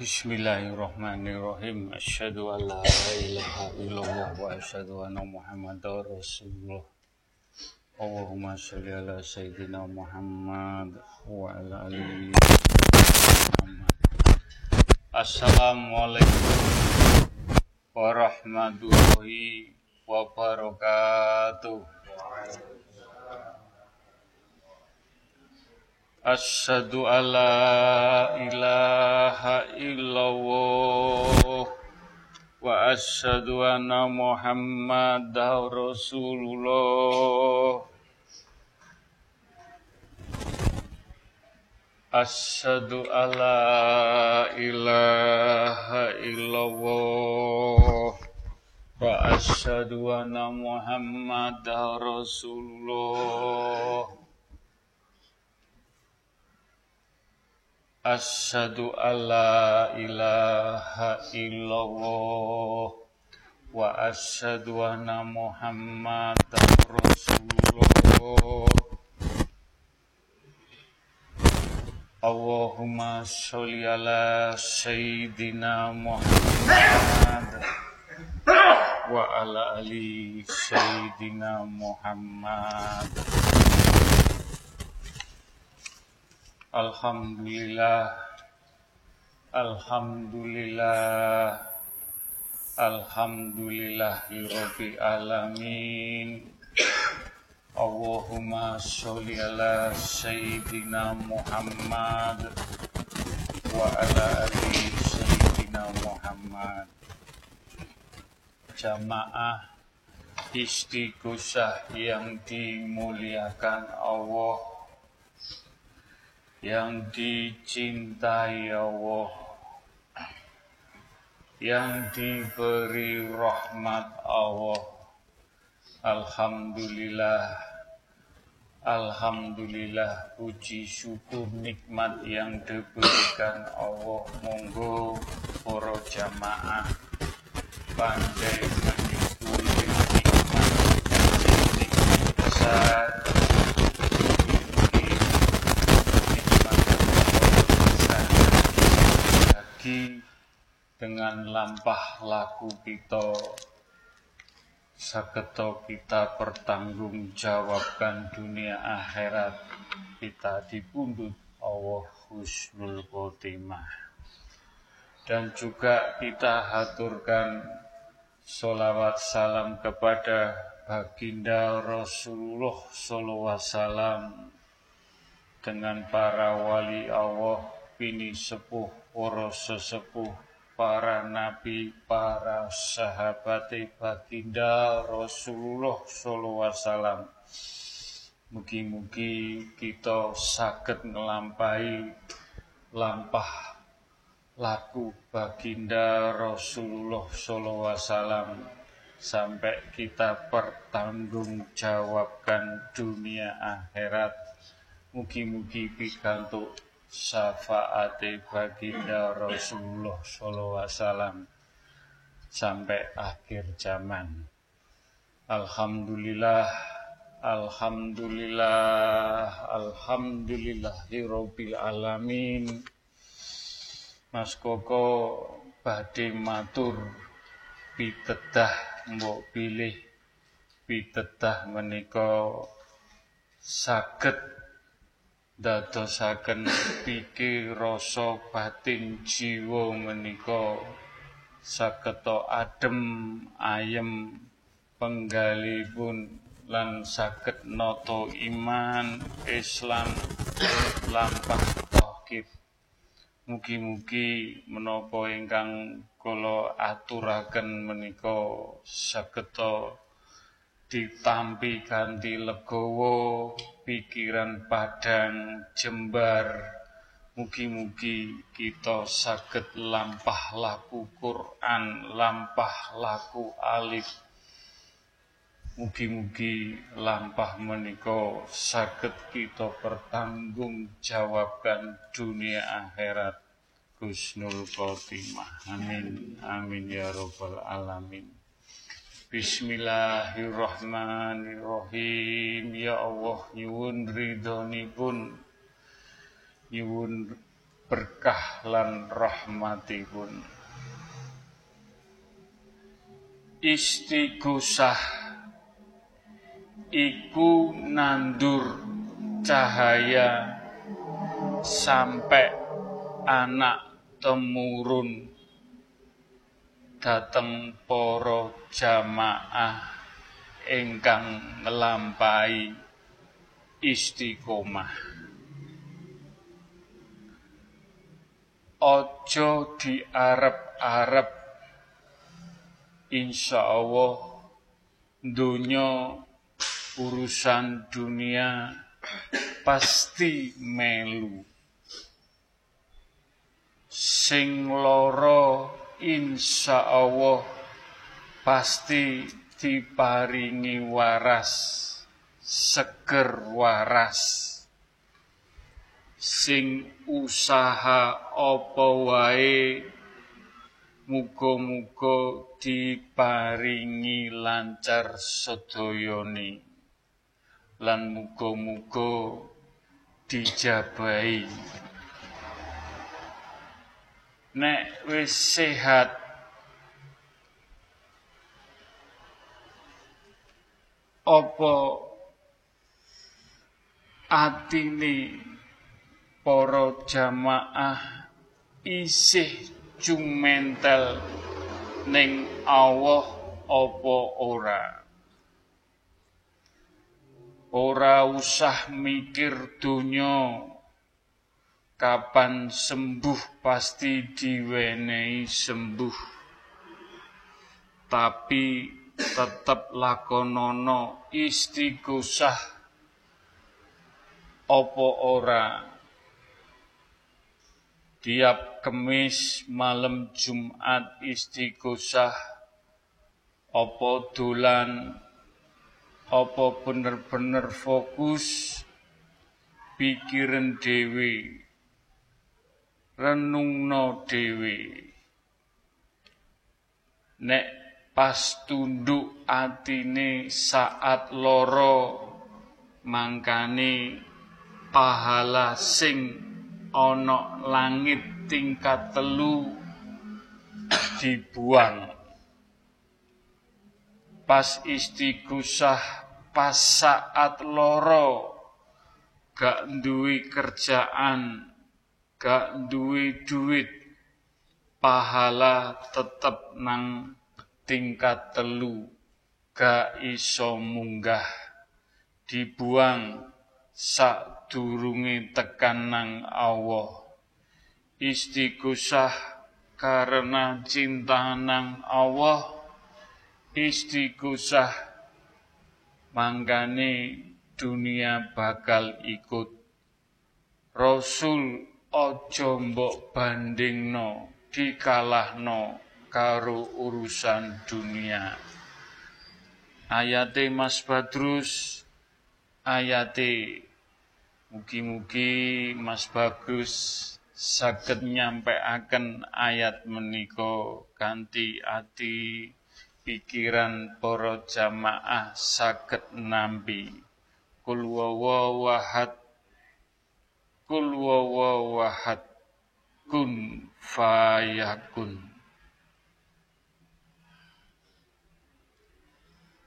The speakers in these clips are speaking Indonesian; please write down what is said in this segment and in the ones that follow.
Bismillahirrahmanirrahim. Asyhadu an la ilaha illallah wa asyhadu anna Muhammadar Rasulullah. Allahumma shalli ala sayyidina Muhammad wa ala alihi Muhammad. Assalamualaikum warahmatullahi wabarakatuh. Asyhadu alla ilaha illallah. Wa asyhadu anna Muhammadar Rasulullah. Asyhadu alla ilaha illallah. Wa asyhadu anna Muhammadar Rasulullah. Asyhadu alla ilaha illallah wa asyhadu anna Muhammadar Rasulullah. Allahumma sholli ala sayyidina Muhammad wa ala ali sayyidina Muhammad. Alhamdulillah. Alhamdulillah. Alhamdulillahirabbil alamin Allahumma sholli ala sayyidina Muhammad wa ala ali sayyidina Muhammad. Jamaah istighosah yang dimuliakan Allah yang dicintai Allah yang diberi rahmat Allah. Alhamdulillah Alhamdulillah puji syukur nikmat yang diberikan Allah. Monggo para jamaah pandai menikmati nikmat yang besar lagi dengan lampah laku kita saketo kita pertanggungjawabkan dunia akhirat kita dipundut Allah husnul khotimah. Dan juga kita haturkan solawat salam kepada baginda Rasulullah sallallahu alaihi wasallam dengan para wali Allah bini sepuh para sesepuh, para nabi, para sahabat baginda Rasulullah sallallahu alaihi wasallam. Mugi-mugi kita saged nglampahi lampah laku baginda Rasulullah sallallahu alaihi wasallam sampai kita pertanggungjawabkan dunia akhirat. Mugi-mugi pikantuk syafaate baginda Rasulullah sallallahu alaihi wasallam sampai akhir zaman. Alhamdulillah Alhamdulillah Alhamdulillahirabbil alamin Mas Koko badhe matur pitedah mbok pilih pitedah menika saged dadosaken pikir rasa batin jiwa menika saketa adem ayem penggalipun lan saged nata iman Islam lampah tauhid. Mugi-mugi menapa ingkang kula aturaken menika sageta ditampi ganti legowo pikiran padang jembar mugi-mugi kita saged lampah laku Quran lampah laku alif. Mugi-mugi lampah menika saged kita pertanggung jawabkan dunia akhirat. Gusnul Khotimah. Amin. Amin ya robbal alamin Bismillahirrahmanirrahim. Ya Allah, nyuwun ridhonipun. Nyuwun berkah lan rahmatipun. Istighosah iku nandur cahaya sampai anak temurun dateng para jamaah ingkang nglampahi istiqomah. Ojo diarep-arep insya Allah dunia urusan dunia pasti melu. Sing loro insya Allah pasti diparingi waras seger waras. Sing usaha apa wae muga-muga diparingi lancar sedayane. Lan muga-muga dijabahi nek wis sehat. Apa atine para jamaah isih jumentel ning Allah apa ora? Ora usah mikir donya kapan sembuh pasti diwenehi sembuh. Tapi tetep lakonono istighosah. Apa ora? Tiap kemis malam Jumat istighosah. Apa dolan? Apa bener-bener fokus? Pikiran dewi renungno dewi. Nek pas tunduk atine saat loro mangkane pahala sing ana langit tingkat telu dibuang. Pas istighosah pas saat loro gak duwe kerjaan gak duwe duit pahala tetep nang tingkat telu. Gak iso munggah. Dibuang sak sadurunge tekan nang Allah. Istighosah karena cinta nang Allah. Istighosah mangkane dunia bakal ikut. Rasul ojo mbok bandingno dikalahno karo urusan dunia. Ayate Mas Badrus ayate Mugi-mugi Mas Bagus saged nyampaikan ayat menika kanthi ati pikiran para jamaah saged nampi. Kul wawahad kul wawahad kun fayakun.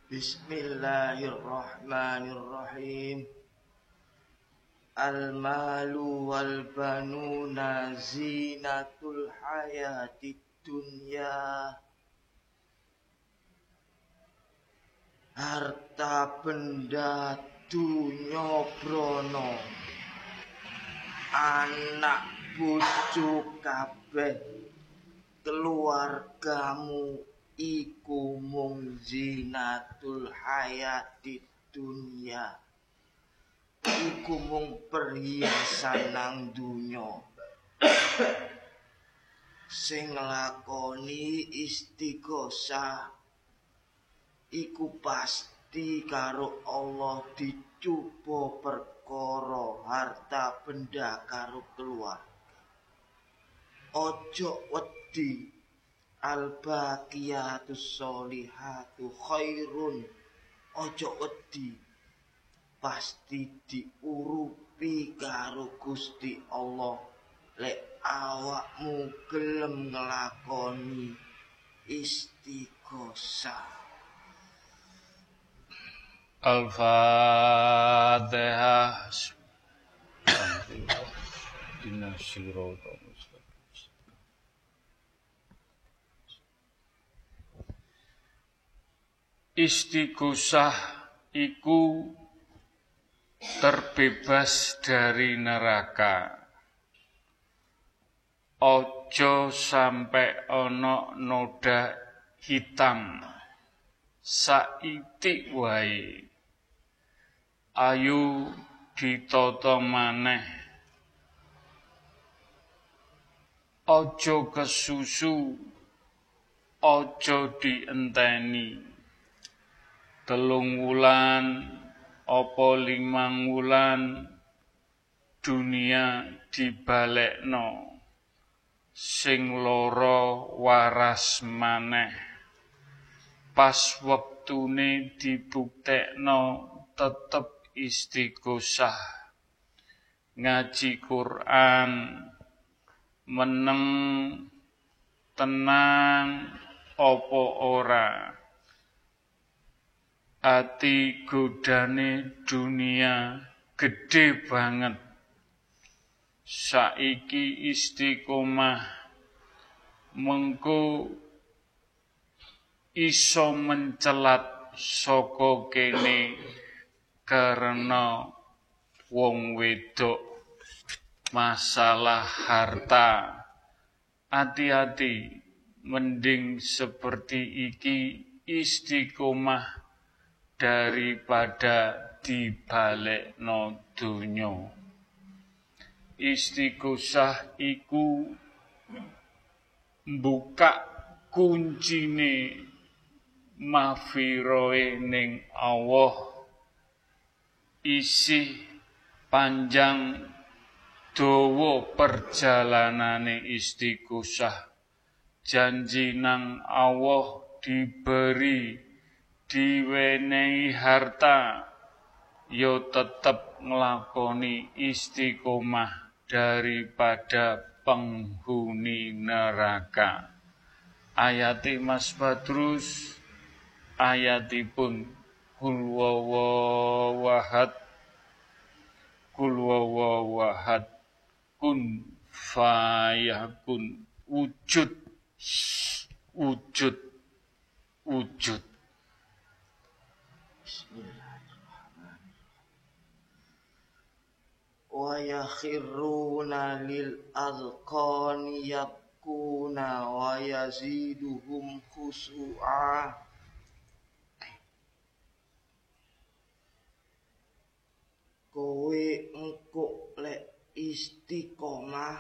Bismillahirrahmanirrahim. Al-malu wal banuna zinatul hayati dunya. Harta benda dunya brono Anak bojo kabeh keluargamu iku mung zinatul hayati dunya iku mung perhiasan nang donya sing nglakoni istighosah iku pasti karo Allah dicoba perkara harta benda karo keluarga. Ojo wedi al baqiyatus solihatu khairun. Ojo wedi pasti diurupi karo Gusti Allah. Lek awakmu gelem nglakoni istighosah Sirata Istighosah iku terbebas dari neraka. Ojo sampai ono noda hitam saiti wae. Ayu ditata maneh. Ojo kesusu, ojo dienteni. Telung wulan apa limang wulan dunia dibalekno. Sing loro waras maneh. Pas wektune dibuktekno tetep istighosah ngaji Quran meneng tenang opo ora. Ati godane dunia gede banget. Saiki istiqomah. Mengko iso mencelat saka kene karena wong wedok masalah harta hati-hati mending seperti iki istiqomah daripada dibalik no dunyo. Istighosah iku buka kuncine mafiroe ning Allah isi panjang dawa perjalanane istighosah janji nang Allah diberi diwenehi harta. Yo tetep nglakoni istiqomah daripada penghuni neraka. Ayati Mas Badrus ayatipun kul wawahad kul wawahad kun fayakun wujud. Wujud. Wujud. Wa yakhiruna lil adqani yakuna wa yaziduhum khushu'a kowe engko lek istiqomah.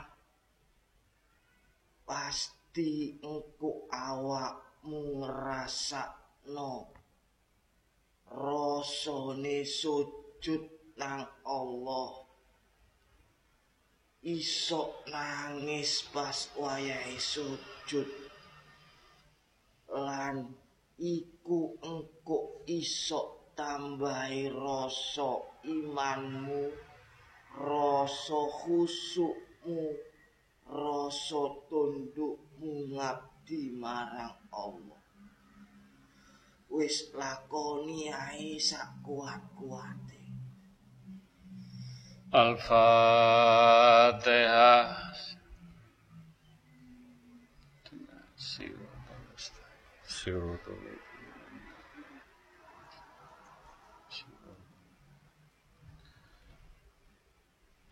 Pasti engko awakmu ngrasakno rasane sujud nang Allah. Iso nangis pas wayahe sujud. Lan iku engko iso tambahi rasa imanmu rasa khusukmu rasa tundukmu ngabdi marang Allah wis lakoni ae sak kuat-kuate. Al-Fatihah.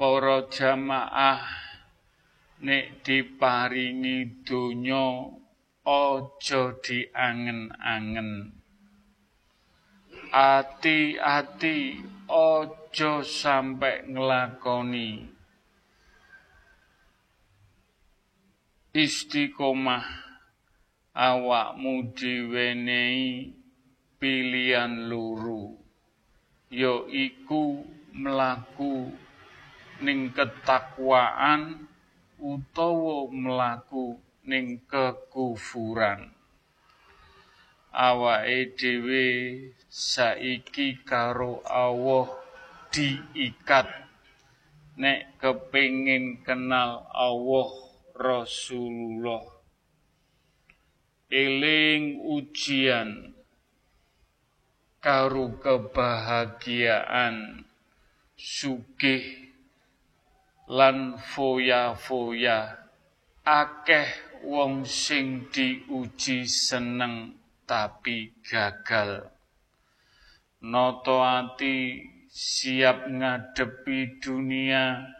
Para jamaah nek diparingi donya aja diangen-angen. Ati-ati ojo sampai ngelakoni istiqomah awakmu diwenehi pilihan luru yo iku melaku ning ketakwaan utawa melaku ning kekufuran. Awake dhewe saiki karo Allah diikat. Nek kepingin kenal Allah Rasulullah. Eling ujian karu kebahagiaan sugih lan foya-foya. Akeh wong sing diuji seneng tapi gagal. Noto ati siap ngadepi dunia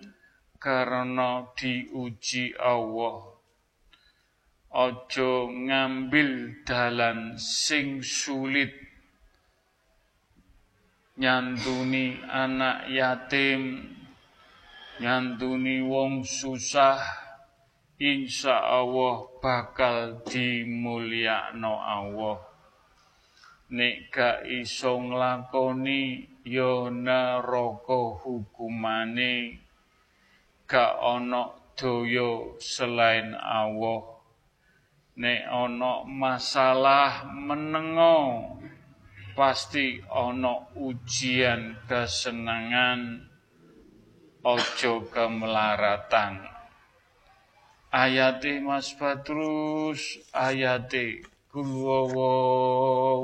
karena diuji Allah. Ojo ngambil dalan sing sulit. Nyantuni anak yatim nyantuni wong susah insya Allah bakal dimulyakno Allah. Nek gak iso nglakoni ya neraka hukumane. Gak ana daya selain Allah. Nek ana masalah menengo pasti ana ujian kesenangan ojo kemelaratan. Ayate Mas Badrus ayate kul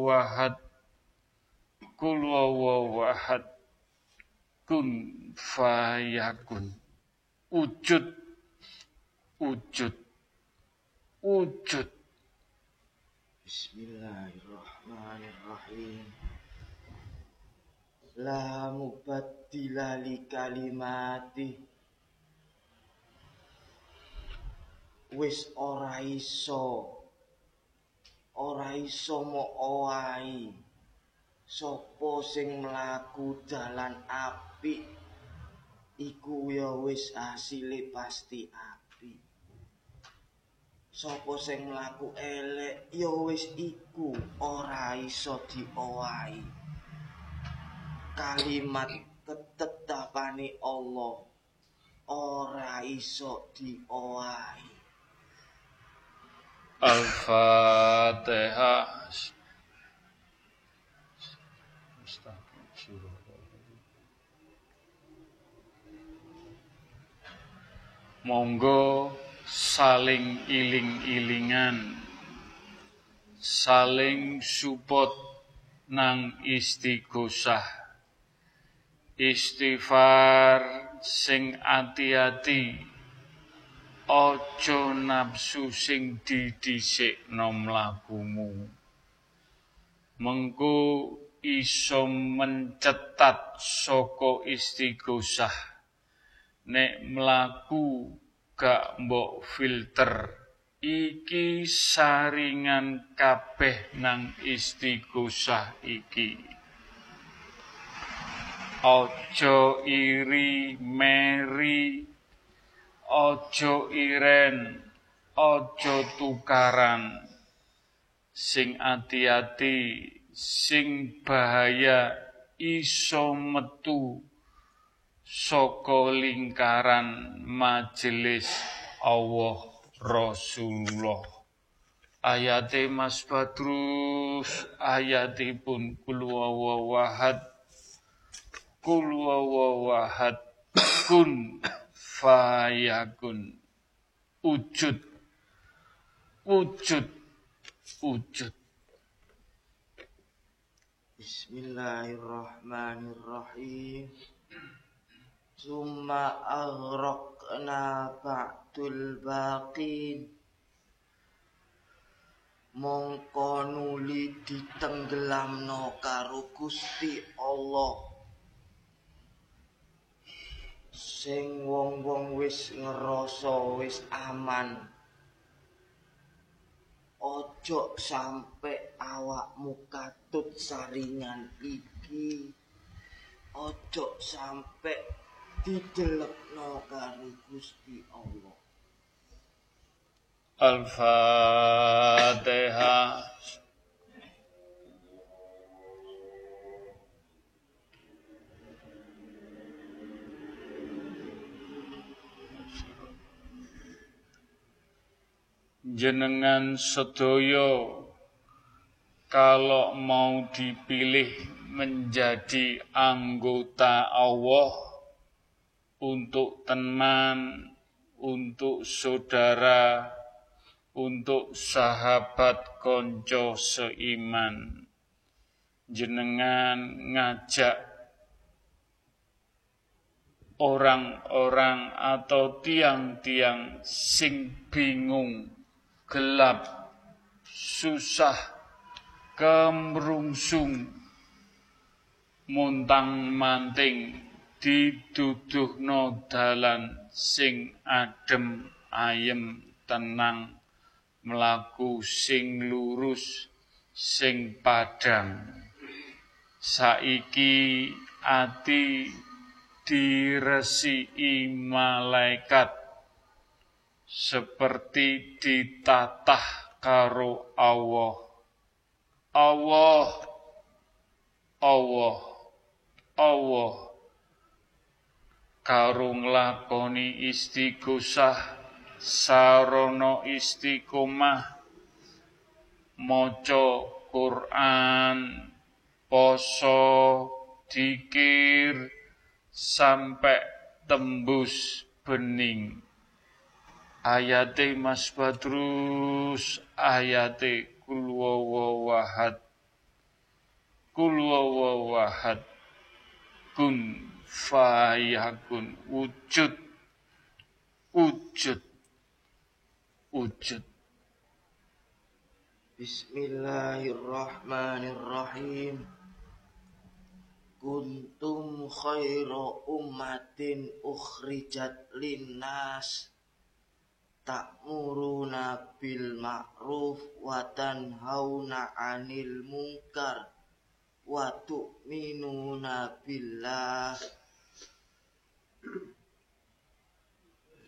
wahad. Wahad. Kun fayakun. Wujud wujud wujud. Bismillahirrahmanirrahim. La mubaddila li kalimati. Wis ora iso. Ora iso mo oai. Sopo sing mlaku dalan apik iku ya wis asile pasti apik. Sopo sing mlaku elek ya wis iku ora iso diowahi. Kalimat ketetapane Allah ora iso diowahi. Al-Fatihah. Monggo saling iling-ilingan, saling support nang istighosah. Istighfar sing ati-ati. Aja nafsu sing didhisikno mlakumu. Mengko iso mencetat saka istighosah nek mlaku gak mbok filter iki saringan kabeh nang istighosah iki ojo iri meri. Ojo iren ojo tukaran. Sing ati-ati sing bahaya iso metu. Saka lingkaran majelis Allah Rasulullah. Ayate Mas Badrus ayatipun kul wawahad kul wawahad kun fayakun. Wujud wujud wujud. Bismillahirrahmanirrahim. Summa aghraqna ba'dul baqin. Mongko nuli ditenggelamno karo Gusti Allah Sing wong-wong wis ngerasa wis aman Ojo sampe awakmu katut saringan iki Ojo sampe didelekno karo Gusti Allah. Al-Fatihah. Jenengan sedoyo kalau mau dipilih menjadi anggota Allah untuk teman, untuk saudara, untuk sahabat konco seiman. Jenengan ngajak orang-orang atau tiang-tiang sing bingung, gelap, susah, kemrungsung, muntang manting diduduhno dalan sing adem ayem tenang melaku sing lurus sing padang. Saiki ati diresiki malaikat seperti ditatah karo Allah. Allah. Allah. Allah. Karo nglakoni istighosah sarana istiqomah maca Quran poso dikir sampai tembus bening ayate Mas Badrus ayate kul wawahad kul wawahad kun fayakun wujud. Wujud. Wujud. Bismillahirrahmanirrahim. Kuntum khairu ummatin ukhrijat linnas Ta'muruna bil ma'ruf wa tanhauna 'anil munkar wa tu'minuna billah.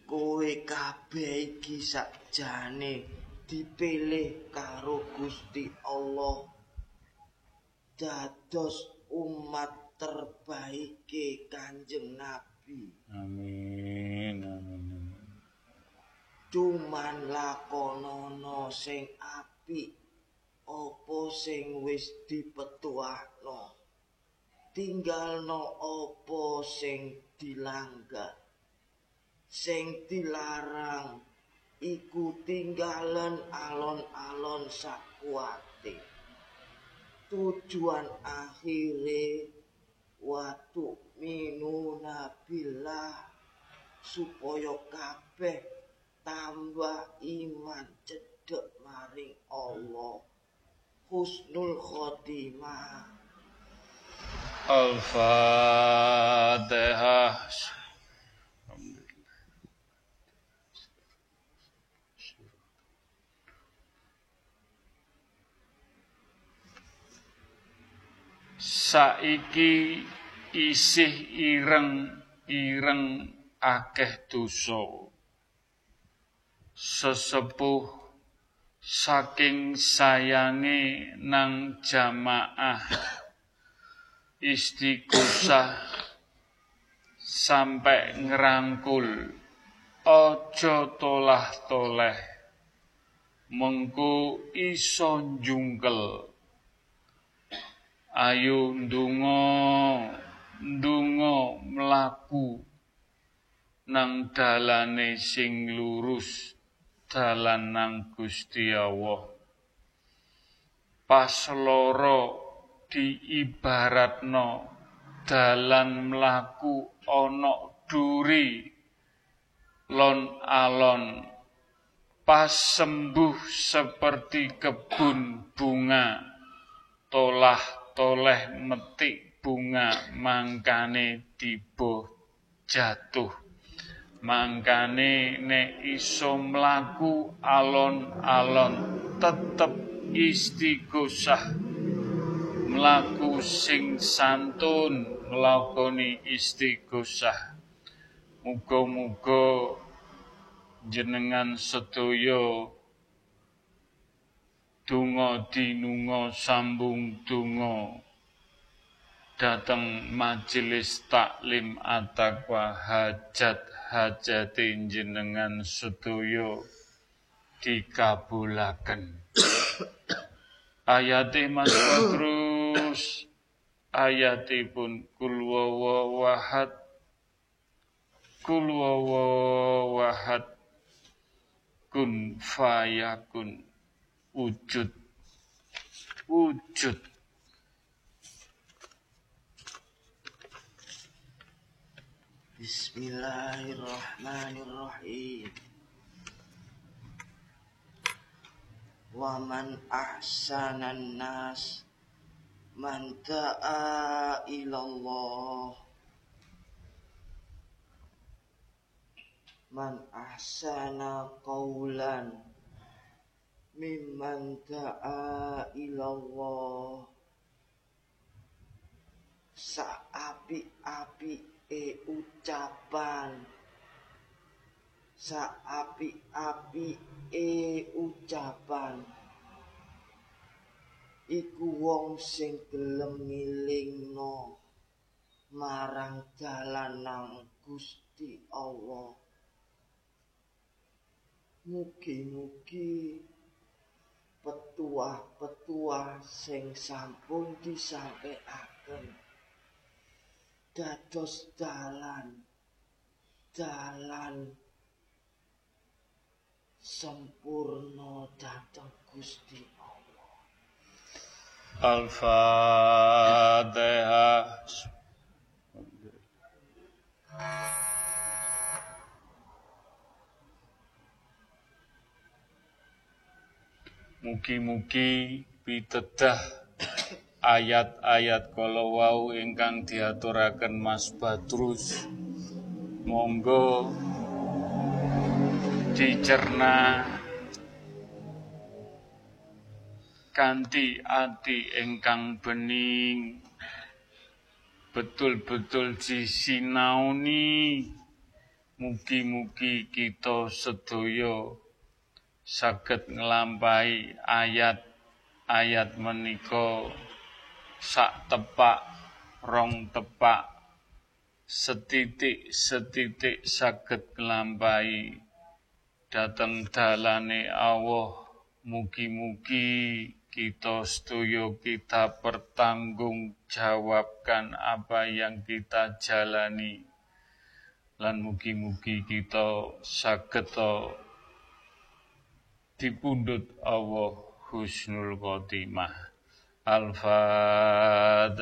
Kowe kabeh iki sakjane dipilih karo Gusti Allah. Dados umat terbaik Kanjeng Nabi. Amin cuman lakonono sing apik apa sing wis dipetuahno? Tinggalno apa sing dilanggar? Sing dilarang iku tinggalan alon-alon sakwate. Tujuan akhire watu minuna billah supaya kabeh tambah iman cedek maring Allah. Husnul khotimah. Al-Fatihah. Saiki isih ireng-ireng akeh dosa sesepuh saking sayange nang jamaah. Istiqosah sampai ngerangkul ojo tolah-toleh. Mengku iso jungkel ayo ndonga ndonga mlaku nang dalane sing lurus dalan nang Gusti Allah. Pas loro diibaratno dalan mlaku ana duri lon alon. Pas sembuh seperti kebun bunga tolah toleh metik bunga mangkane tiba jatuh mangkane nek iso mlaku alon-alon tetep istighosah mlaku sing santun nglakoni istighosah muga-muga jenengan sedaya donga dinunga sambung donga. Dateng majelis taklim atakwa hajat hajat jenengan sedaya dikabulaken. Ayate Mas Badrus ayatipun kul wawahad kul kun fayakun wujud wujud Bismillahirrahmanirrahim. Wa man ahsanan nas man ta'a ilallah. Man ahsana qawlan mimman ta'a ilallah. Sa api-api e ucapan. Sa api-api e ucapan. Iku wong sing gelem ngilingno marang dalanang Gusti Allah. Mugi-mugi petuah-petuah sing sampun disampaikan dados dalan dalan sempurna datang Gusti Allah. Al-Fatihah Mugi-mugi pitedah ayat-ayat kalau wau ingkang diaturaken Mas Badrus. Monggo dicerna kanthi ati ingkang bening. Betul-betul disinauni mugi-mugi kita sedaya saged nglampahi ayat-ayat menika sak tepak rong tepak setitik setitik saged nglampahi dateng dalane Allah mugi-mugi kita sedaya kita pertanggungjawabkan apa yang kita jalani. Lan mugi-mugi kita saged dipundhut Allah husnul khotimah Al-Fatihah.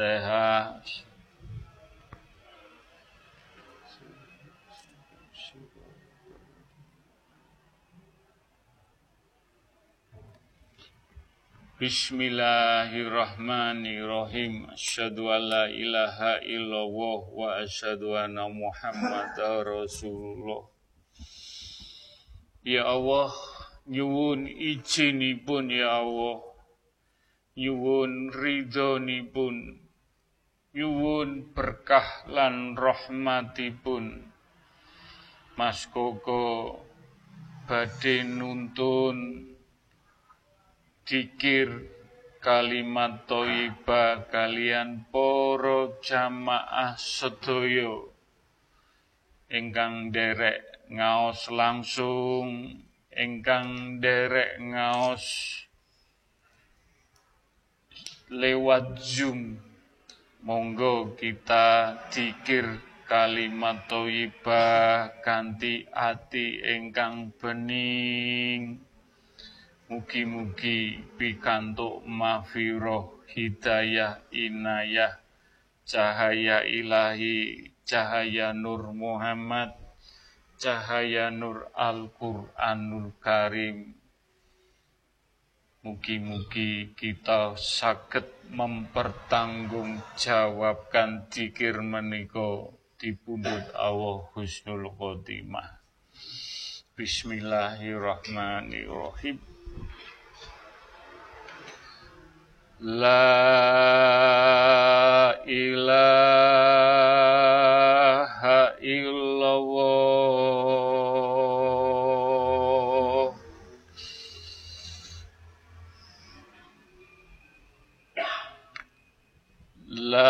Bismillahirrahmanirrahim. Asyhadu an la ilaha illallah wa asyhadu anna. Ya Allah, nyuwun izinipun ya Allah nyuwun ridhonipun. Nyuwun berkah lan rahmatipun. Mas Koko badhe nuntun. Dikir kalimat thayyibah kalian para jamaah sedaya. Ingkang derek ngaos langsung ingkang derek ngaos lewat Zoom. Monggo kita dikir kalimat thayyibah kanthi ati ingkang bening. Mugi-mugi pikantuk mafiroh hidayah inayah cahaya ilahi cahaya nur Muhammad cahaya nur Al-Qur'anul Karim Mugi-mugi kita sakit mempertanggungjawabkan dikir meniko dipundhut Allah husnul khotimah. Bismillahirrahmanirrahim. La ilaha illallah La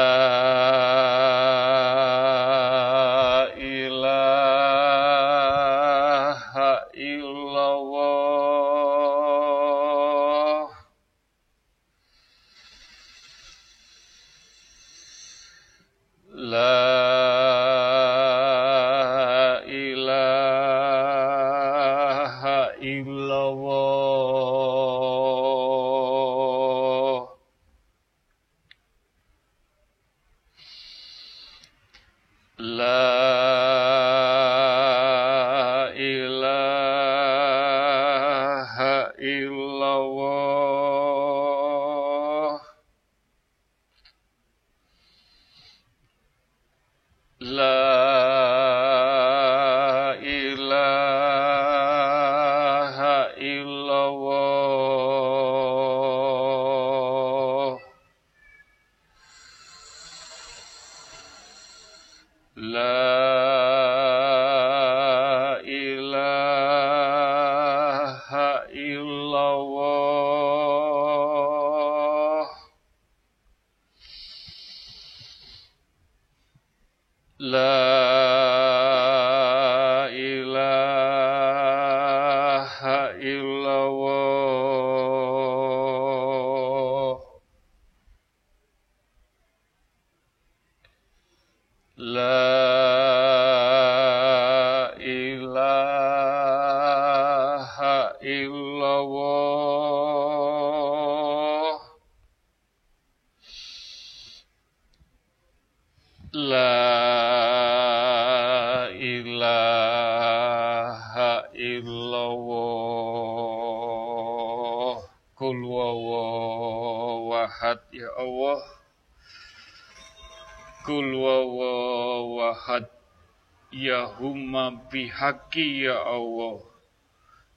bihaqi ya Allah.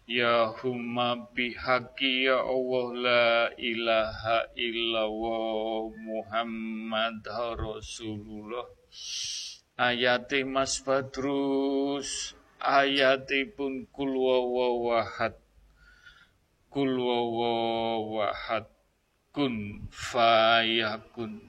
Ya humma bihaqi ya Allah. La ilaha illallah Muhammad Rasulullah. Ayati Mas Badrus Ayatipun kul wawahad Kul Kun fayakun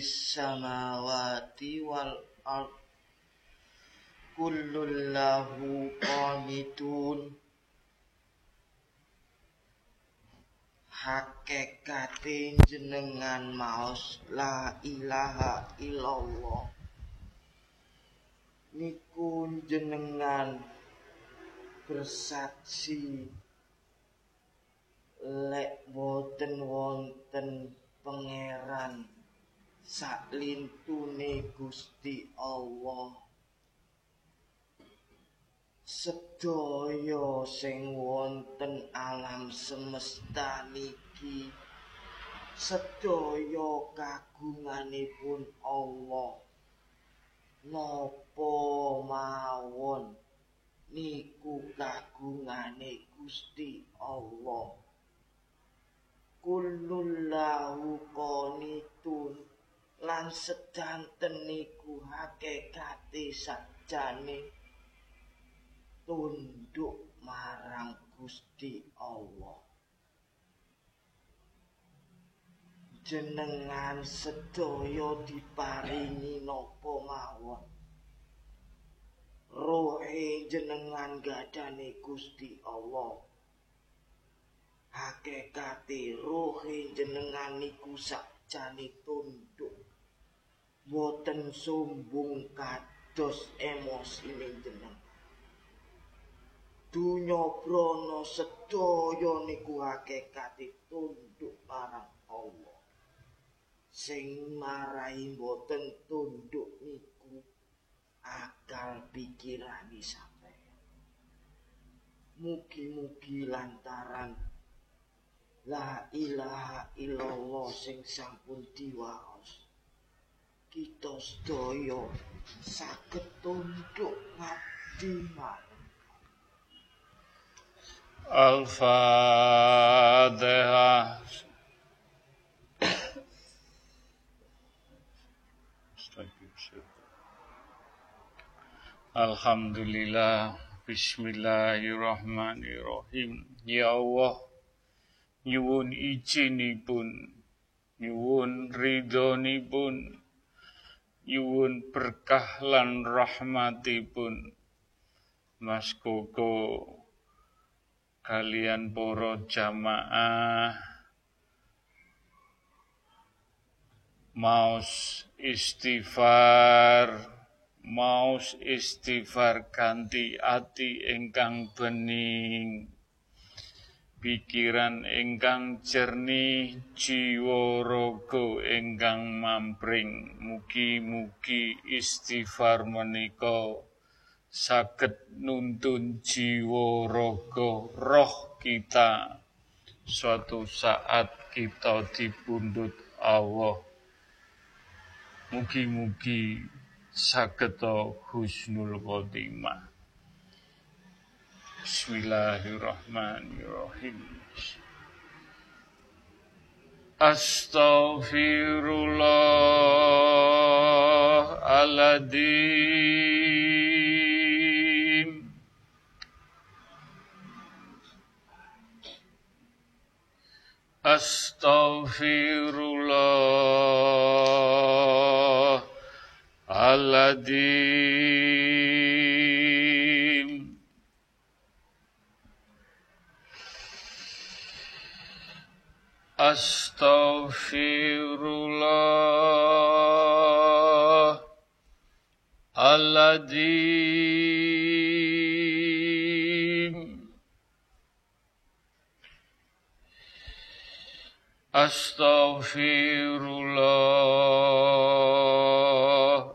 samawati wal ard. Kullun lahu qanitun. Hakikate jenengan maos la ilaha illallah. Niku jenengan bersaksi. Lek boten wonten pangeran saklintune Gusti Allah. Sedaya sing wonten alam semesta niki sedaya kagunganipun Allah. Napa mawon niku kagungane Gusti Allah? Kullul lahu qanitun lan sedanten niku hakikate sakjane tunduk marang Gusti Allah. Jenengan sedaya diparingi napa mawon? Rohe jenengan gadane Gusti Allah. Hakikate rohe jenengan niku sakjane tunduk boten sombong kados emosi jenengan dunya brana sedaya niku hakikate tunduk marang Allah. Sing marai boten tunduk niku akal pikiran sampai mugi-mugi lantaran la ilaha illallah sing sampun diwaos kita sedaya saged tunduk ngabdi Al-Fatihah Alhamdulillah Bismillahirrahmanirrahim. Ya Allah Nyuwun izinipun Nyuwun ridhonipun Nyuwun berkah lan rahmatipun. Mas Koko Kalian poro jamaah Maus istighfar maus istighfar ganti ati ingkang bening pikiran ingkang jernih jiwa raga ingkang mampring. Mugi-mugi istighfar menika saged nuntun jiwa raga roh kita. Suatu saat kita dipundhut Allah. Mugi-mugi sageta husnul khotimah. Bismillahirrahmanirrahim. Astaghfirullahaladzim. Astaghfirullahaladzim. Astaghfirullah Al-Adim. Astaghfirullah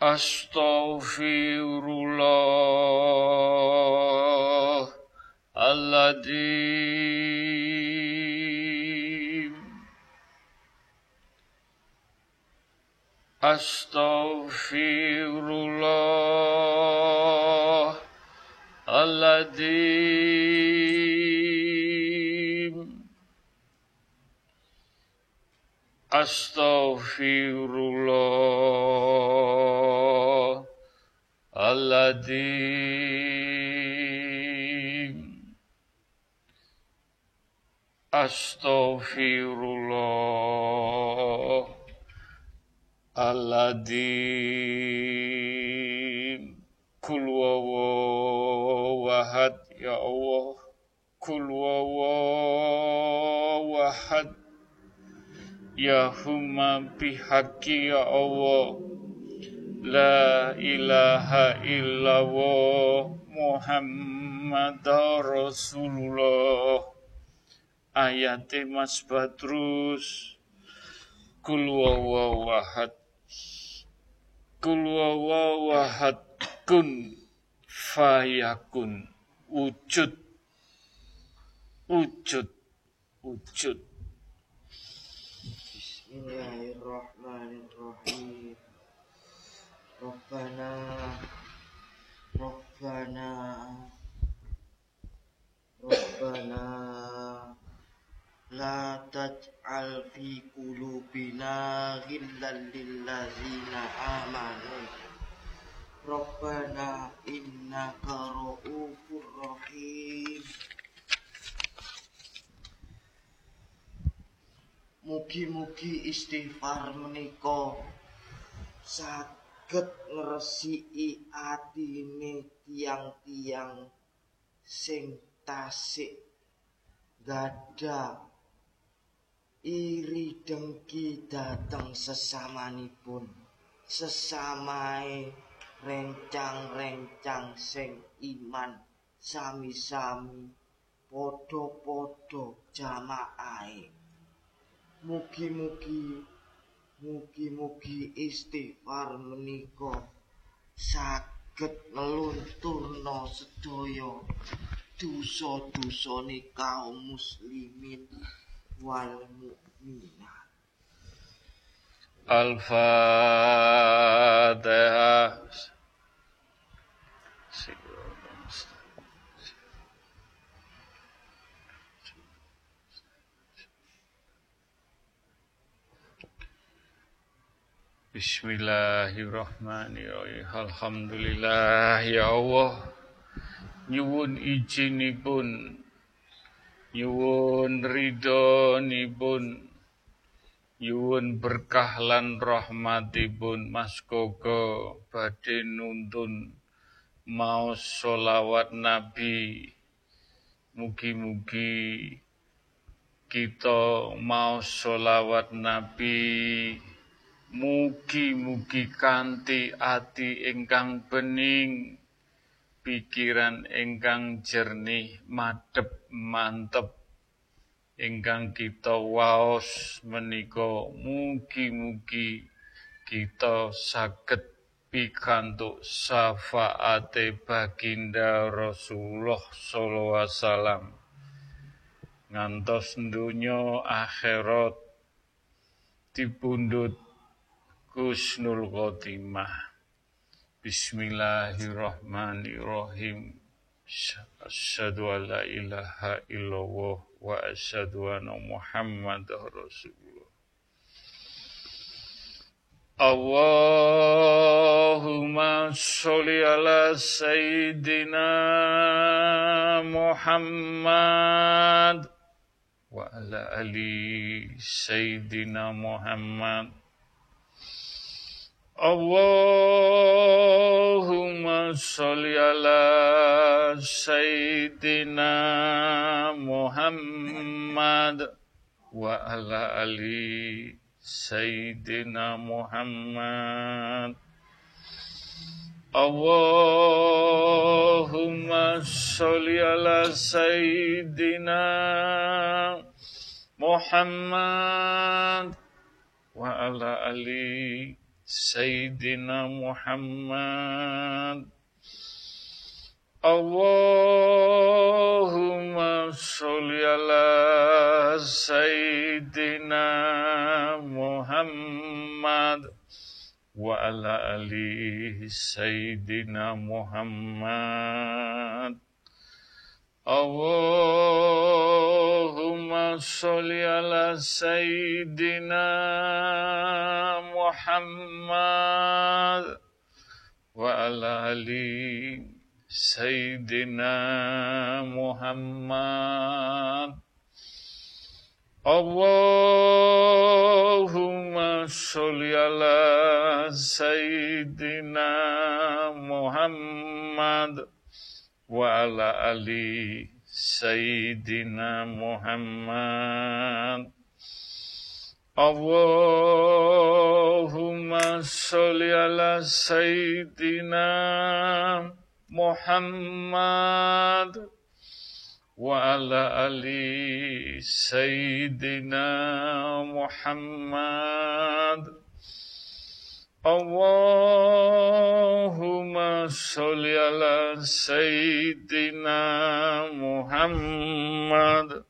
Astaghfirullah Al-Adim Astaghfirullah Al-Adim Astaghfirullah التي أستغفر الله الذي كل وواحد يا الله كل وواحد يا هما بحق يا الله La ilaha illallah الله Rasulullah. رسول Mas Badrus. Kul wawawahad Kul wawawahad kun fayakun. Wujud. Wujud. Wujud. Bismillahirrahmanirrahim. Robbana Robbana Robbana La taj'al fi kulubina ghillan lillazina amanu. Robbana innaka ra'ufur rahim. Mugi-mugi istighfar menika saat saged ngresiki atine tiang-tiang sing tasik gada iri dengki dateng sesamanipun. Sesamae rencang-rencang sing iman. Sami-sami padha-padha jamaahe Mugi-mugi mugi-mugi istighfar menika saged nglunturna sedaya dosa-dosane kaum muslimin wal mukminat. Al-Fatihah Bismillahirrahmanirrahim. Alhamdulillah ya Allah. Nyuwun izinipun. Nyuwun ridhonipun. Nyuwun berkah lan rahmatipun Mas Koko badhe nuntun maos solawat Nabi. Mugi-mugi kita mau solawat Nabi mugi-mugi kanthi ati ingkang bening pikiran ingkang jernih madhep mantep. Ingkang kita waos menika mugi-mugi kita saged pikantuk syafaate baginda Rasulullah sallallahu alaihi wasallam. Ngantos dunya akhirat dipundhut Kusnul Khotimah. Bismillahirrahmanirrahim. Asyhadu an la ilaha illallah wa asyhadu anna Muhammadar Rasulullah. Allahumma sholli ala sayyidina Muhammad wa ala ali sayyidina Muhammad Allahumma sholli ala sayyidina Muhammad wa ala ali sayyidina Muhammad. Allahumma sholli ala sayyidina Muhammad wa ala ali sayyidina Muhammad Allahumma sholli ala sayyidina Muhammad wa ala ali sayyidina Muhammad Allahumma sholli ala sayyidina Muhammad wa ala ali sayyidina Muhammad. Allahumma sholli ala sayyidina Muhammad wa ala ali sayyidina Muhammad Allahumma sholli ala sayyidina Muhammad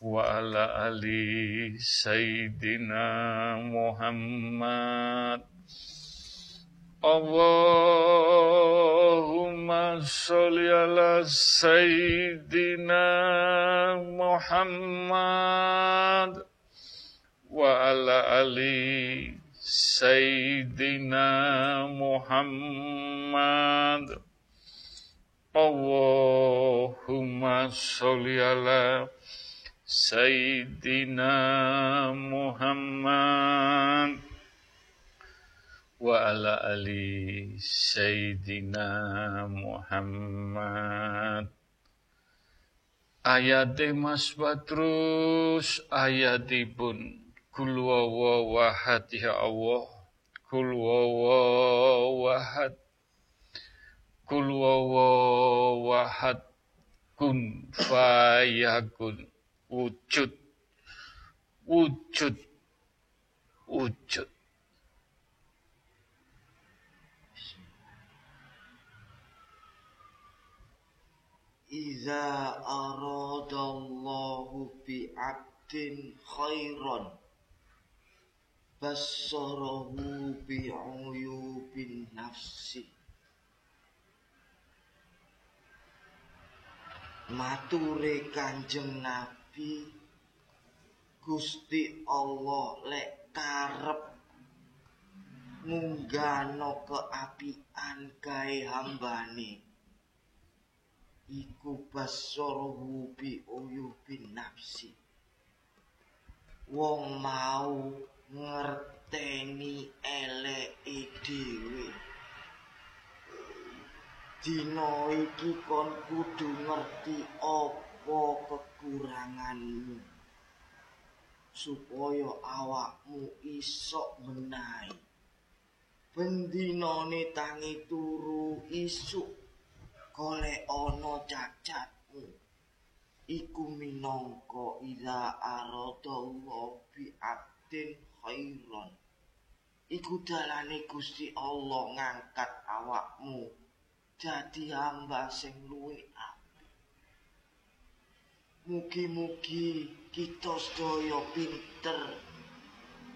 wa ala ali sayyidina Muhammad. Allahumma sholli ala sayyidina Muhammad wa ala ali sayyidina Muhammad Muhammad. Allahumma sholli ala sayyidina Muhammad. Wa ala ali sayyidina Muhammad. Ayate Mas Badrus ayatipun kul wahad ya Allah. Kul wahad. Kul wahad. Kun fayakun. Wujud. Wujud. Wujud. Iza aradallahu bi'abdin khairan Bassarahu bi'uyubin nafsi. Mature kanjeng Nabi Gusti Allah lek karep Munggano keapian gawe hambane. Iku basorohu bi uyubin nafsi. Wong mau ngerteni eleke dhewe. Dina iki kon kudu ngerti apa kekuranganmu supaya awakmu iso menahi. Bendinane tangi turu isuk golek ana cacatmu. Iku minangka ila arada wa bi abdin khairon iku dalane Gusti Allah ngangkat awakmu dadi hamba sing luwih apik. Mugi-mugi kita sedaya pinter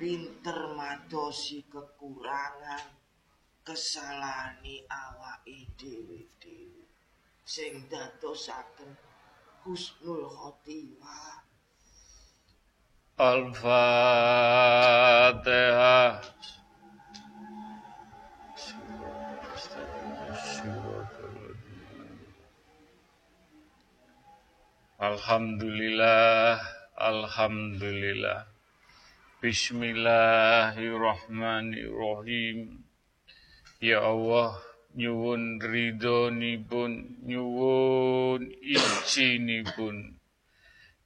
pinter madosi kekurangan kesalahane awake dhewe-dhewe sing dadosaken husnul khotimah. Al-Fatihah. Alhamdulillah, Alhamdulillah. Bismillahirrahmanirrahim. Ya Allah, nyuwun ridhonipun, nyuwun izinipun,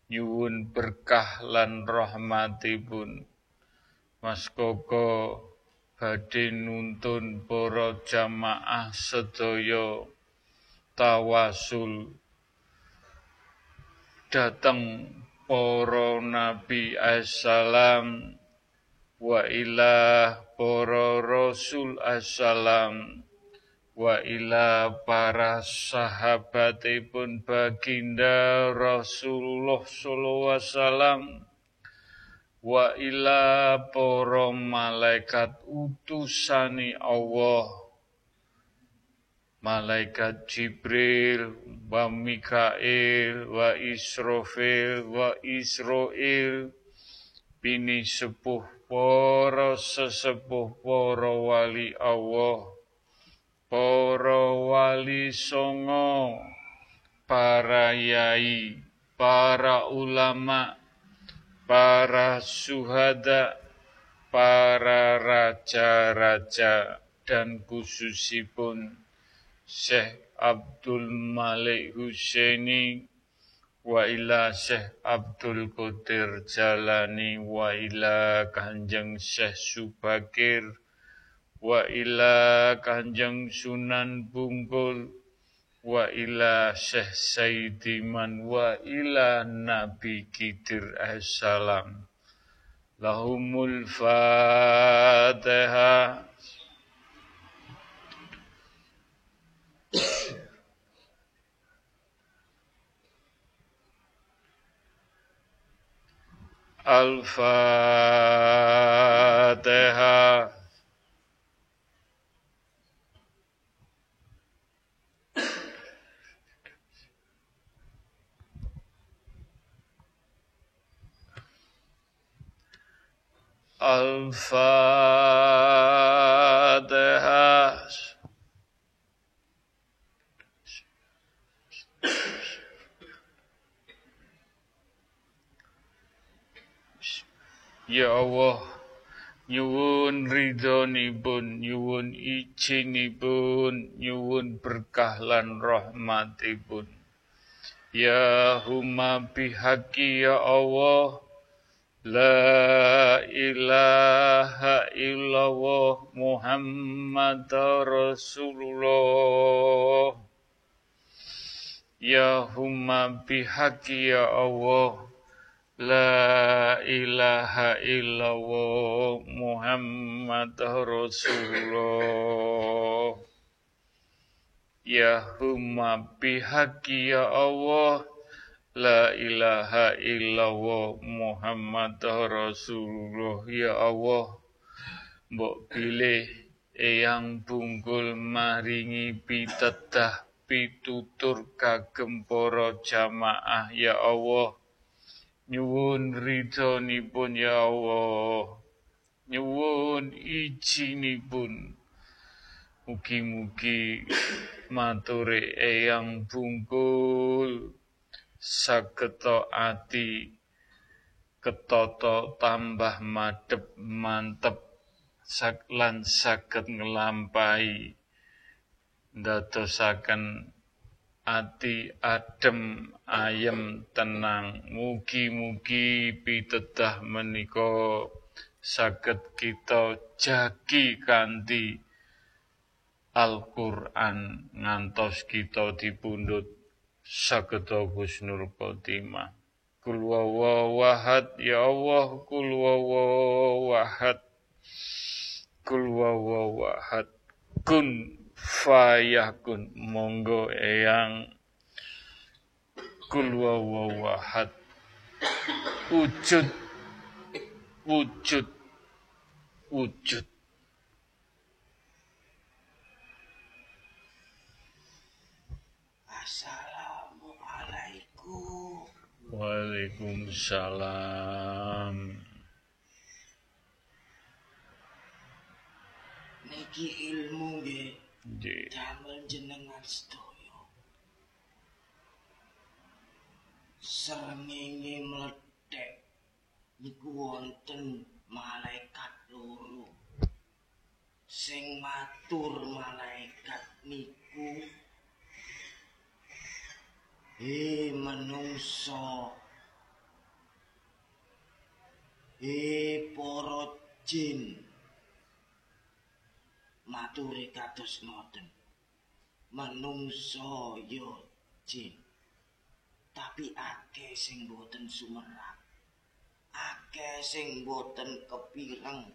nyuwun berkah lan rahmatipun. Mas Koko badhe nuntun para jamaah sedaya tawasul datang para nabi assalam wa ila para rasul assalam wa ila para sahabatipun baginda Rasulullah alaihi wasallam. Wa ila para malaikat utusani Allah. Malaikat Jibril, wa Mikail, wa Israfil, wa Israel, bini sepuh para sesepuh para wali Allah, para wali songo, para yai, para ulama, para suhada, para raja-raja, dan khususipun Syekh Abdul Malik Husaini wa ila Syekh Abdul Qadir Jalani wa ila Kanjeng Syekh Subakir wa ila Kanjeng Sunan Bungkul. Wa ila Syekh Saidiman wa ila Nabi Kidir Assalam. Lahumul fatihah Al-Fatihah. Al-Fatihah. Ya Allah, nyuwun ridhonipun, nyuwun izinipun, nyuwun berkah lan rahmatipun. Ya huma bihaqi ya Allah, La ilaha illallah Muhammad Rasulullah. Ya huma bihaqi ya La ilaha illallah Muhammad Rasulullah. Ya humma ya Allah La ilaha illallah Muhammad Rasulullah Ya Allah Mbok pilih Eyang bungkul maringi pitedah pitutur kagem para jamaah ya Allah Nyuwun ridhonipun ya Allah. Nyuwun ijinipun. Mugi-mugi mature eyang bungkul sageta ati ketata tambah madhep mantep sak lan saged nglampahi. Ndadosaken ati adem ayem tenang. Mugi-mugi pitedah menika saged kita jagi kanthi Al-Qur'an ngantos kita dipundhut sageta husnul khotimah Kul wahad ya Allah kul wahad kul wawahad kun fayakun. Monggo eyang. Kul wawahad wujud. Wujud. Wujud. Assalamualaikum. Waalaikumsalam. Niki ilmu nggih Nggih. damel jenengan sedaya. Srengenge mledhek niku wonten malaikat loro. Sing matur malaikat niku Hei menungso. Hei para jin. Maturi kados ngoten. Menungso yo jin. Tapi akeh sing boten sumerang Akeh sing boten kepireng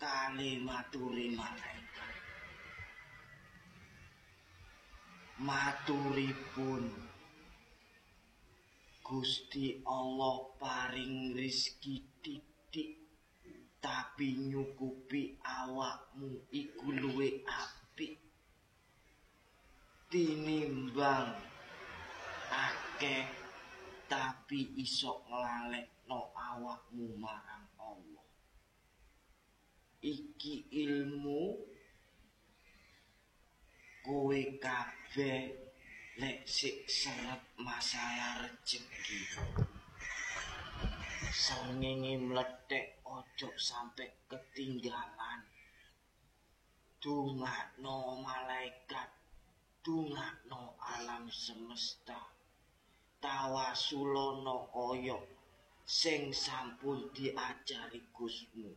Kali maturi malaikat. Maturipun Gusti Allah paring rizki titik tapi nyukupi awakmu iku luwe apik. Tinimbang akeh tapi iso nglalekno awakmu marang Allah. Iki ilmu kowe kabeh lek sik seret masalah rezeki srengenge mledhek ojo sampe ketinggalan. Dungakno malaikat dungakno alam semesta. Tawasulono kaya sing sampun diajari Gusmu.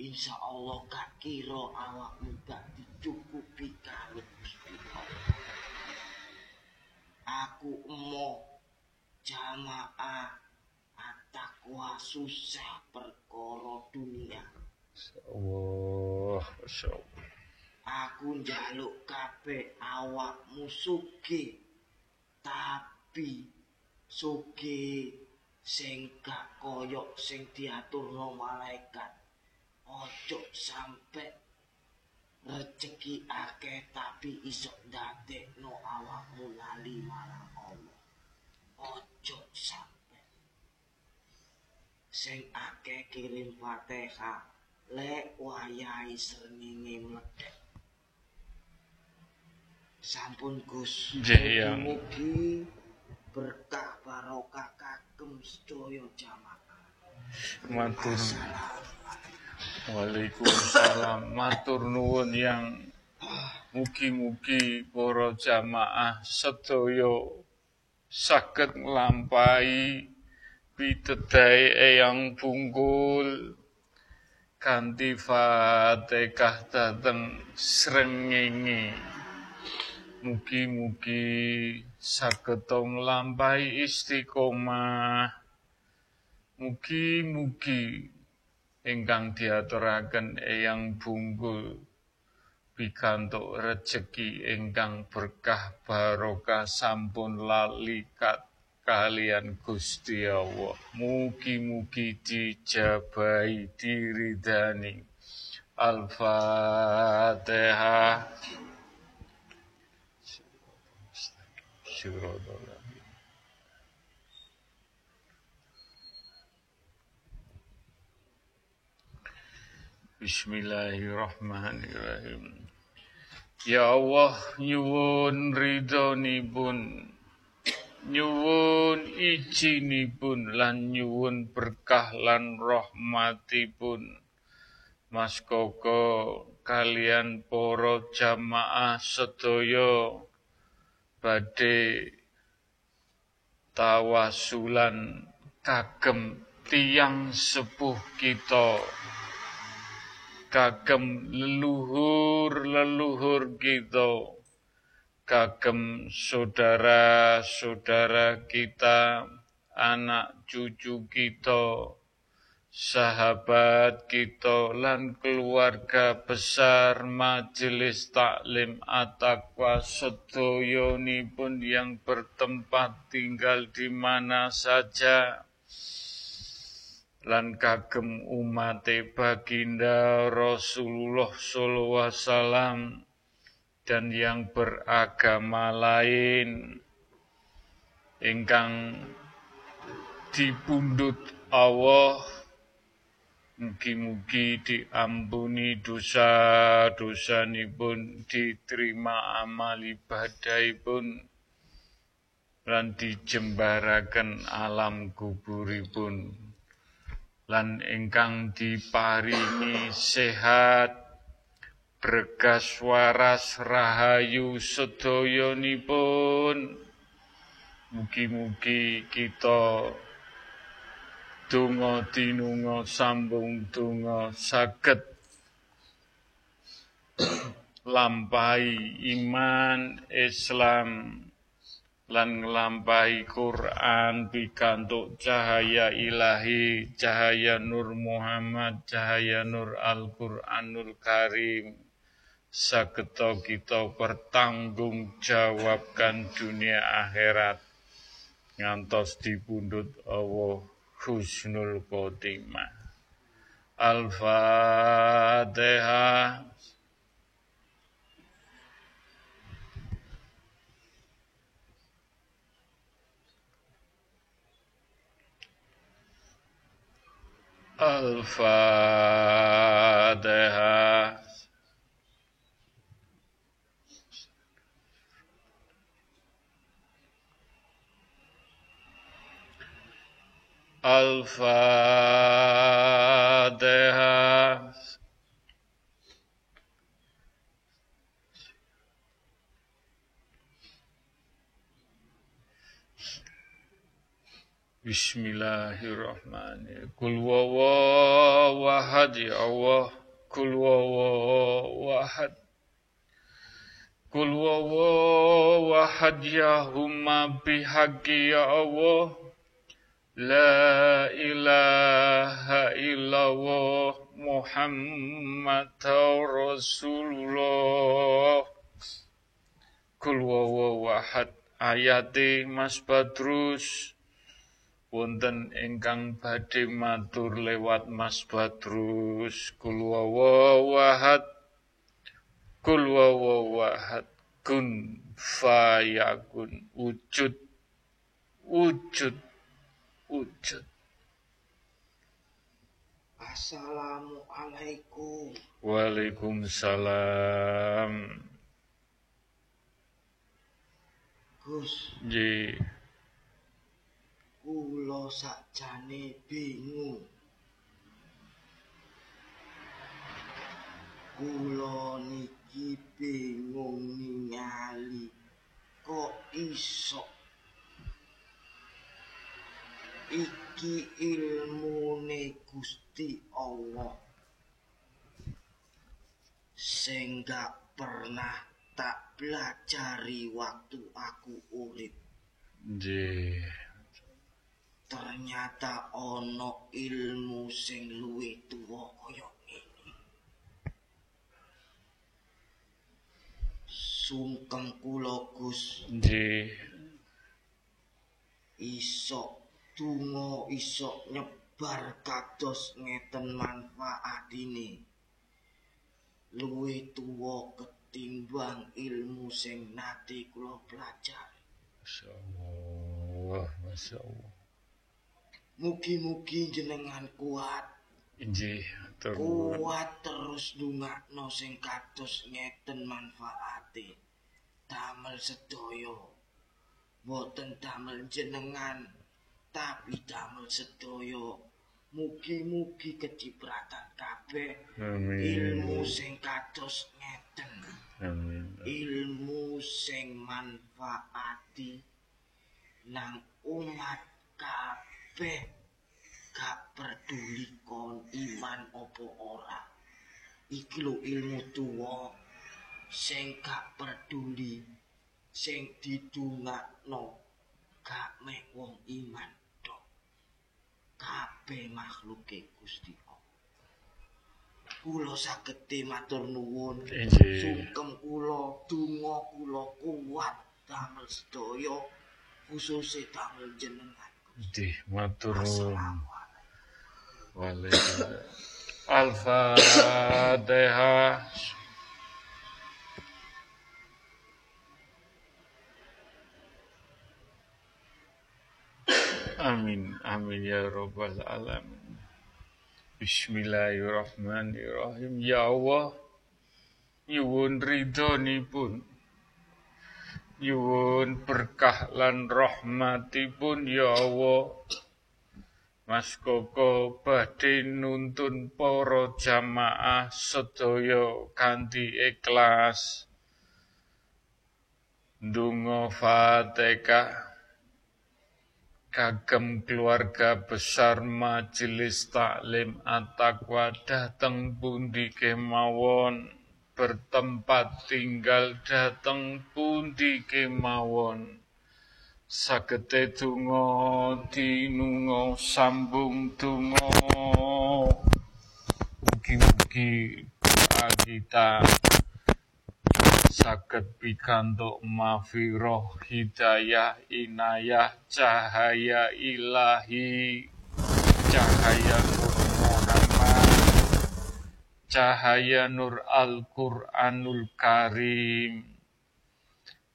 Insya Allah gak kira awakmu gak dicukupi Allah aku emo jamaah atakwa susah perkara dunia Allah, Allah. aku njaluk kabeh awakmu sugih tapi sugih sing gak koyok sing diaturno malaikat ojo sampe rezeki akeh tapi iso ndadekno awakmu lali marang Allah. Ojo sampe. Sing akeh kirim Fatihah lek wayahe srengenge mledhek. Sampun Gus. Yang. Mugi berkah barokah kagem sedaya jamaah. Matur. Waalaikumsalam. Matur nuwun yang mugi-mugi para jamaah sedaya saged nglampahi pitedahe Eyang Bungkul kanthi Fatihah dhateng srengenge. Mugi-mugi saged nglampahi istiqomah. Mugi-mugi ingkang diaturaken Eyang Bungkul pikantuk rejeki ingkang berkah barokah sampun lalikat kalian Gusti Allah. Mugi-mugi dijabahi diridani. Al-Fatihah. Syukurullah. Bismillahirrahmanirrahim. Ya Allah nyuwun ridhonipun nyuwun ijinipun lan nyuwun berkah lan rahmatipun. Mas Koko kalian para jamaah sedaya badhe tawasulan kagem tiang sepuh kita kagem leluhur-leluhur kita, kagem saudara-saudara kita, anak cucu kita, sahabat kita lan keluarga besar majelis taklim atakwa pun yang bertempat tinggal di mana saja lan kagem umat baginda Rasulullah sallallahu alaihi wasallam dan yang beragama lain ingkang dipundhut Allah Mugi-mugi diampuni dosa-dosa pun diterima amal ibadah pun lan dijembaraken alam kuburipun lan ingkang diparingi sehat berkas waras rahayu sedayanipun. Mugi-mugi kita donga dinunga sambung donga saged lampahi iman Islam lan nglampahi Quran pikantuk cahaya ilahi cahaya Nur Muhammad cahaya Nur Al-Qur'anul Karim sageta kita bertanggung jawabkan dunia akhirat ngantos dipundhut Allah husnul khotimah. Al-Fatihah. Al-Fatihah. Al-Fatihah. Bismillahirrahmanirrahim. Kul wahad ya Allah. Kul wahad. Kul wahad ya humma bihaqi ya Allah. La ilaha illallah Muhammad Rasulullah. Kul wahad ayati Mas Badrus wonten ingkang badhe matur lewat Mas Badrus kul wawahad kul wawahad kun fayakun wujud wujud wujud. Assalamualaikum. Waalaikumsalam. Gus. Ji. Kulo sakjane bingung. Kulo niki bingung ningali kok iso iki ilmune Gusti Allah sing gak pernah tak pelajari waktu aku urip. Nggih. Ternyata ono ilmu sing luwih tuwa kaya ngene. Sungkem kula Gus. Nggih. Iso donga iso nyebar kados ngeten manfaat ini luwih tuwa ketimbang ilmu sing nate kula pelajari masyaallah masyaallah mugi-mugi jenengan kuat. Injih kuat terus dungakno sing kados ngeten manfaate. Damel sedaya. Boten damel jenengan tapi damel sedoyo mugi-mugi kecipratan kabeh. Ilmu sing kados ngeten. Ilmu sing manfaati nang umat kabeh gak peduli kon iman opo ora iki lho ilmu tuwa sing gak peduli sing didungakno gak mek wong iman kabeh makhluke Gusti Allah. Kula saged matur nuwun. Sungkem kula, donga kula kuat damel sedaya khususe damel jenengan. Di matur nuwun. Assalamualaikum. Waalaikumsalam. Al-Fatihah. Amin, amin ya rabbal alamin. Bismillahirrahmanirrahim. Ya Allah, nyuwun ridhonipun. Nyuwun berkah lan rahmatipun ya Allah. Mas Koko badhe nuntun para jamaah sedaya kanthi ikhlas. Ndonga Fatihah kagem keluarga besar Majelis Taklim At-Taqwa dateng pundi kemawon bertempat tinggal dateng pundi kemawon. Sagete donga dinunga sambung donga. Mugi-mugi kita saged pikantuk mafiroh hidayah inayah cahaya ilahi. Cahaya cahaya nur Al-Qur'anul Karim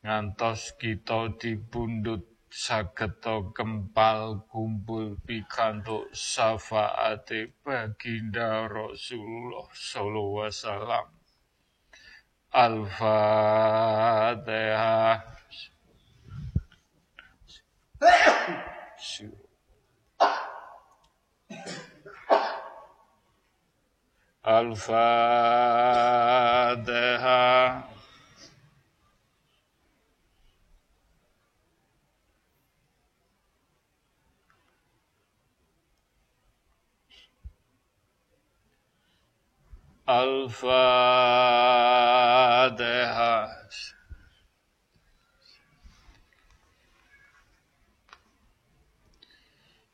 ngantos kita dipundhut sageta kempal kumpul pikantuk syafaate baginda Rasulullah sallallahu wasallam Al-Fatihah. Al-Fatihah. Al-Fatihah.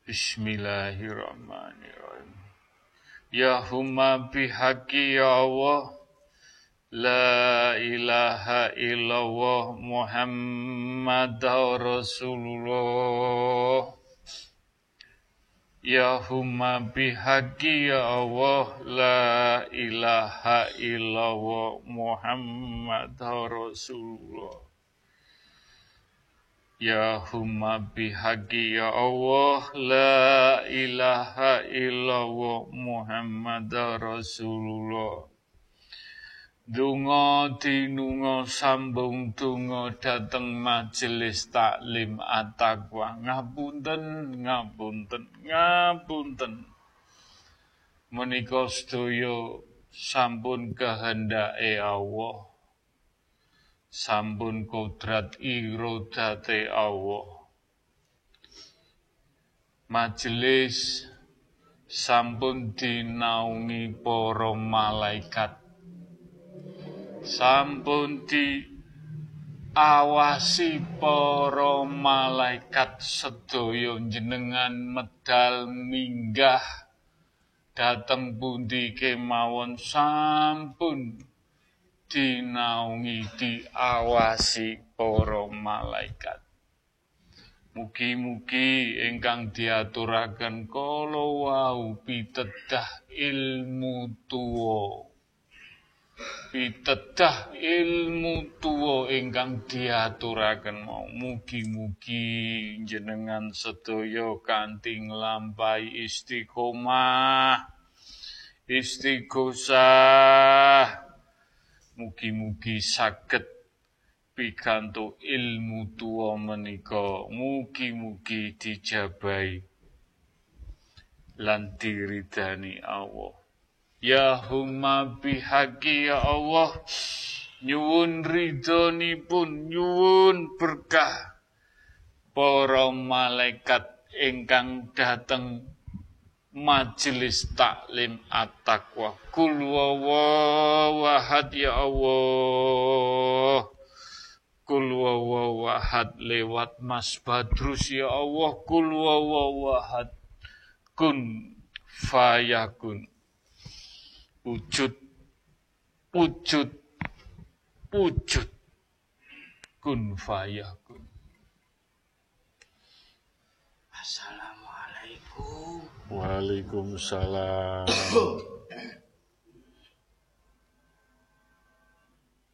Bismillahirrahmanirrahim. Ya humma bihaqi ya Allah. La ilaha illallah Muhammad Rasulullah. Ya humma bihaqi ya Allah la ilaha illallah Muhammad Rasulullah Ya humma bihaqi ya Allah la ilaha illallah Muhammad Rasulullah. Dungo dinungo sambung dungo dateng majelis taklim at-taqwa ngapunten ngapunten ngapunten. Menika sedaya sampun kehendake Allah sampun kodrat irodate Allah majelis sampun dinaungi para malaikat. Sampun di awasi para malaikat sedaya jenengan medal minggah. Dateng pundi kemawon sampun dinaungi diawasi para malaikat. Mugi-mugi ingkang diaturaken kala wau pitedah ilmu tuwa. Pitedah ilmu tuwa ingkang diaturaken mau. Mugi-mugi jenengan sedaya kanthi nglampahi istiqomah istighosah mugi-mugi saged pikantuk ilmu tuwa menika. Mugi-mugi dijabahi lan diridani Allah. Ya humma bihaqi ya Allah. Nyuwun ridhonipun nyuwun berkah. Para malaikat ingkang dateng majelis taklim at-taqwa. Kul wawahad ya Allah. Kul wawahad lewat Mas Badrus ya Allah. Kul wawahad kun fayakun. Wujud. Wujud. Wujud. Kun fayakun. Assalamualaikum. Waalaikumsalam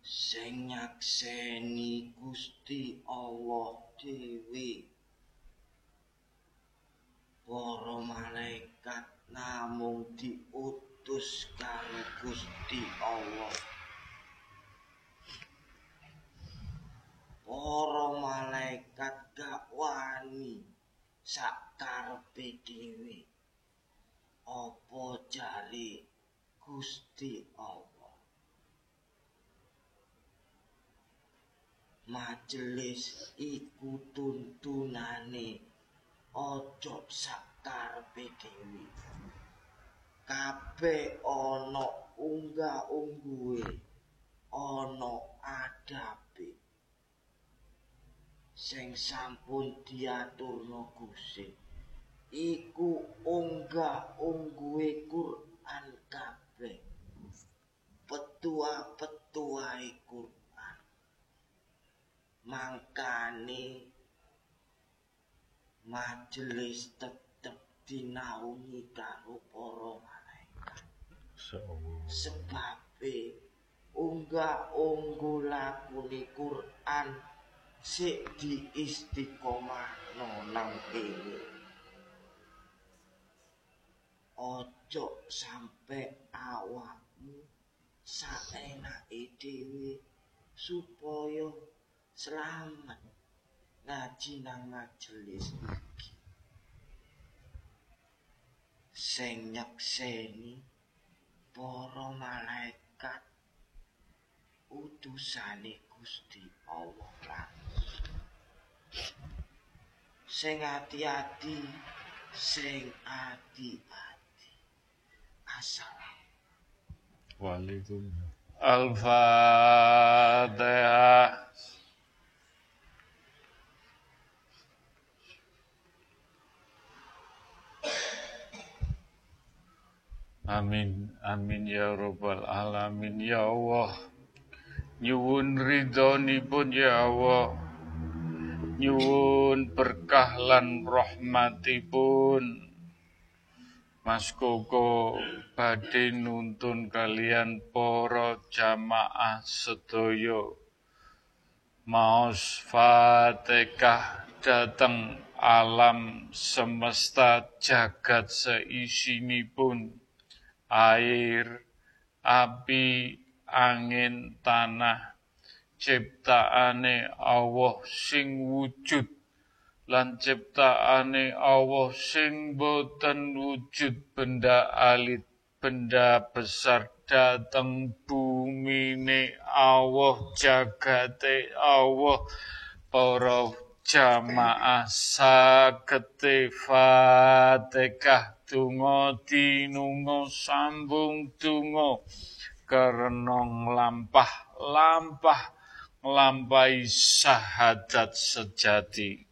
Sing nyakseni Gusti Allah dhewe. Para malaikat namung diutus karo Gusti Allah. Para malaikat gak wani sakarepe dhewe. Apa jare Gusti Allah? majelis iku tuntunane aja sakarepe dhewe. Kabeh ana unggah-ungguhe ana adabe. Sing sampun diaturno Gusti iku unggah-ungguhe Quran kabeh. Petua-petuahe Quran. Mangkane majelis tetep dinaungi karo para malaikat. Sebabe unggah unggulakune Quran sik diistiqomah nang kene ojo sampe awakmu saenake dhewe supaya selamat. Ngaji nang majelis iki sing nyekseni para malaikat utusane Gusti Allah sing ati-ati sing ati-ati asal Waalaikumsalam Al-Fatihah Amin, amin ya Rabbal Alamin ya Allah. Nyuwun ridhonipun ya Allah. Nyuwun berkah lan rahmatipun. Mas Koko badhe nuntun kalian para jamaah sedaya. Maos Fatihah dateng alam semesta jagat seisinipun air, api, angin, tanah, ciptaane Allah sing wujud lan ciptaane Allah sing boten wujud benda alit, benda besar dateng bumine Allah jagate Allah. Para jamaah sagete Fatihah donga dinunga sambung donga. Karena nglampah lampah nglampahi syahadat sejati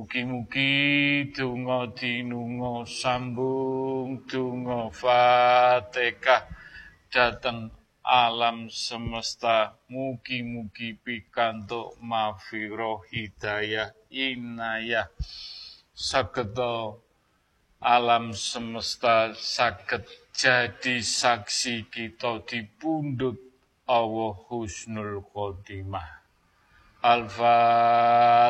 Mugi-mugi donga dinunga sambung donga Fatihah dateng alam semesta mugi-mugi pikantuk mafiro hidayah inayah sageta alam semesta sakit jadi saksi kita dipundut Allah Husnul Khotimah. Al-Fatihah.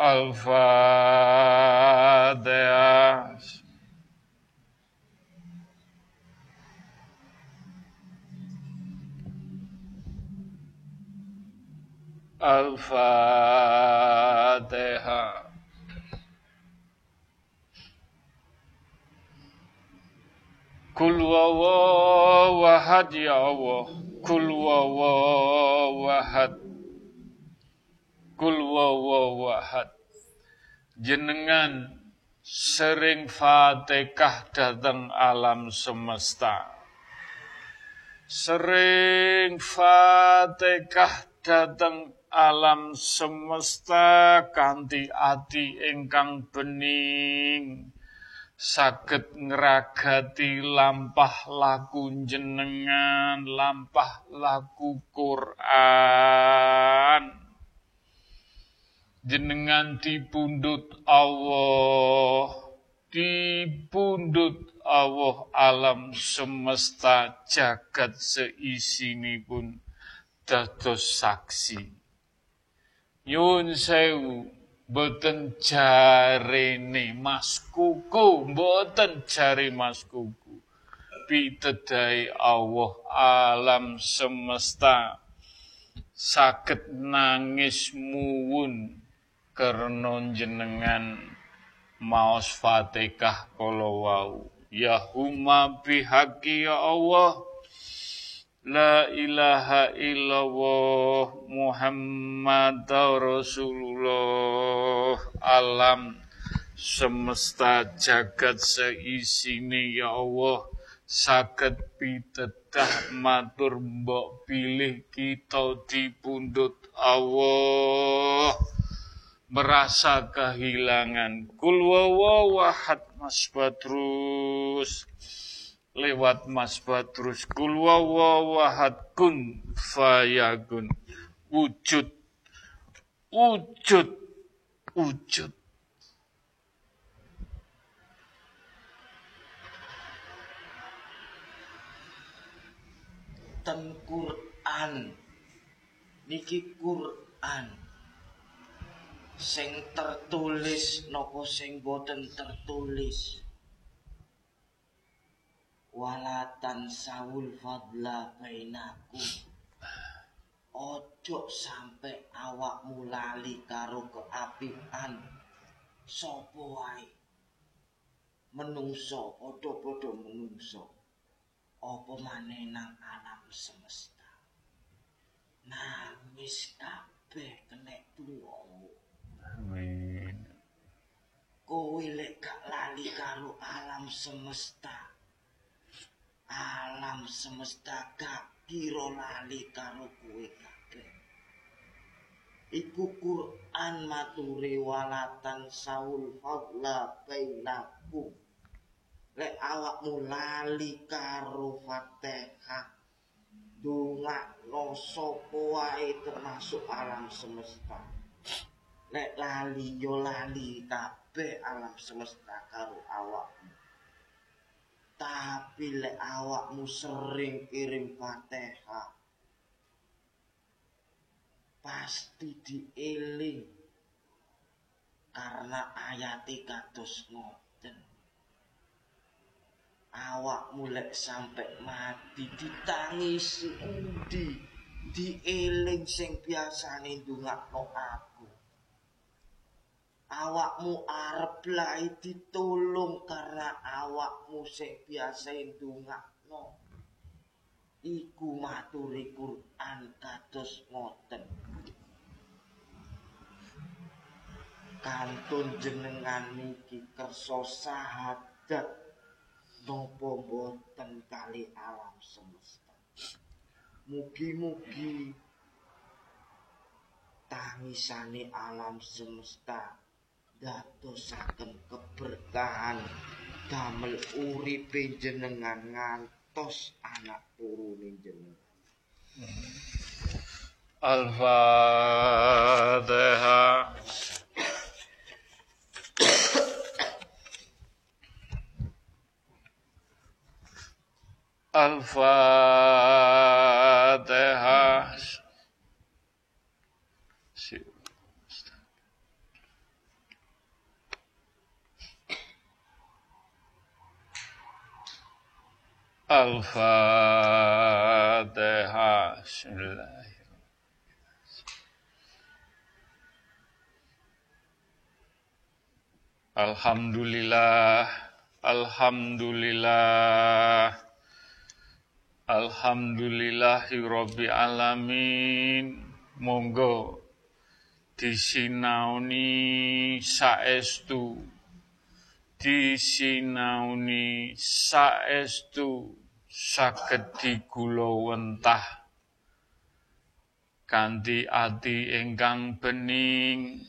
Al-Fatihah. Al-Fatihah. Kul wawahad ya Allah. Kul wawahad. Kul wawahad. Jenengan sering Fatihah datang alam semesta. Sering Fatihah dateng alam semesta kanthi ati ingkang bening. Saged ngragati lampah laku jenengan lampah laku Quran jenengan dipundut Allah dipundut Allah alam semesta jagat pun dados saksi Nyun sewu boten jarene Mas Kuku, boten jare Mas Kuku. Pitedai Allah alam semesta sakit nangis muwun karena jenengan maos Fatihah kala wau. Ya huma bihaqi ya Allah. La ilaha illallah Muhammad Rasulullah. Alam semesta jagat seisini ya Allah. Sakit pitedah matur mbok pilih kita dipundut Allah merasa kehilangan. Kul wawahad mas badrus. Lewat mas badrus kul wawahad kun fayakun wujud. Wujud. Wujud. Ten Quran. Niki Quran sing tertulis nopo sing boten tertulis? Walatan sawul fadla bainaku. Ojo sampai awak mulali karo keapian. Sapa wae? Menungso padha-padha menungso. Apa maneh nang alam semesta? Nangis kabeh kena tuwa Amin. Kowe lek gak lali karo alam semesta. Alam semesta gak kira lali karo kowe kabeh. Iku Quran maturi walatan saul fadla bainakum. Lek awakmu lali karo Fatihah. Dunga no sapa wae termasuk alam semesta. Lek lali yo lali kabeh alam semesta karo awakmu. Tapi lek awakmu sering kirim Fatihah pasti dieling karena ayat kados ngoten. Awakmu lek sampai mati ditangisi undi dieling sing biasane ndongakno aku. Awakmu arep lae ditulung karena awakmu sing biasa ndongakno. Iku maturi Quran kados ngoten. Kantun jenengan niki kersa sahadat. Nopo boten kali alam semesta? Mugi-mugi tangisane alam semesta dadosaken keberkahan. Damel uripe jenengan ngantos anak turune jenengan. Al-Fatihah Al-Fatihah Al-Fatihah. Alhamdulillah, Alhamdulillah, Alhamdulillahi Rabbi Alamin. Monggo disinauni saestu disinauni saestu saged digula wentah kanthi ati ingkang bening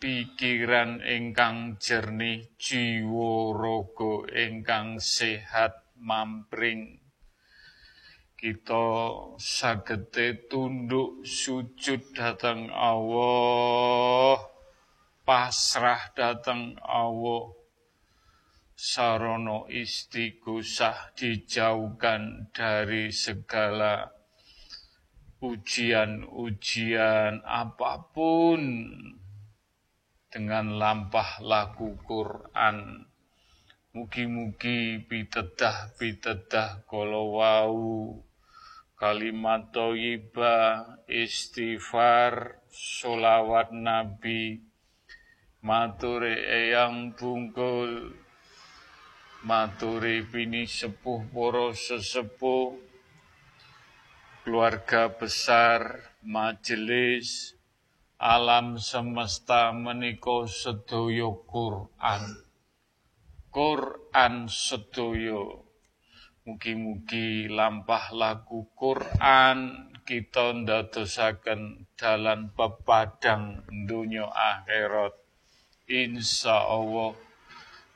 pikiran ingkang jernih jiwa raga ingkang sehat mampring. Kita sagete tunduk sujud datang Allah pasrah datang Allah sarono istighosah dijauhkan dari segala ujian-ujian apa pun dengan lampah laku Quran. Mugi-mugi pitedah-pitedah kalau wau kalimat thayyibah, istighfar, solawat Nabi, maturi eyang bungkul, maturi bini sepuh poro sesepuh, keluarga besar, majelis, alam semesta meniko sedoyo Quran. Quran sedoyo Mugi-mugi lampah lagu Quran kita ndadosaken dalan pepadang dunia akhirat. Insya Allah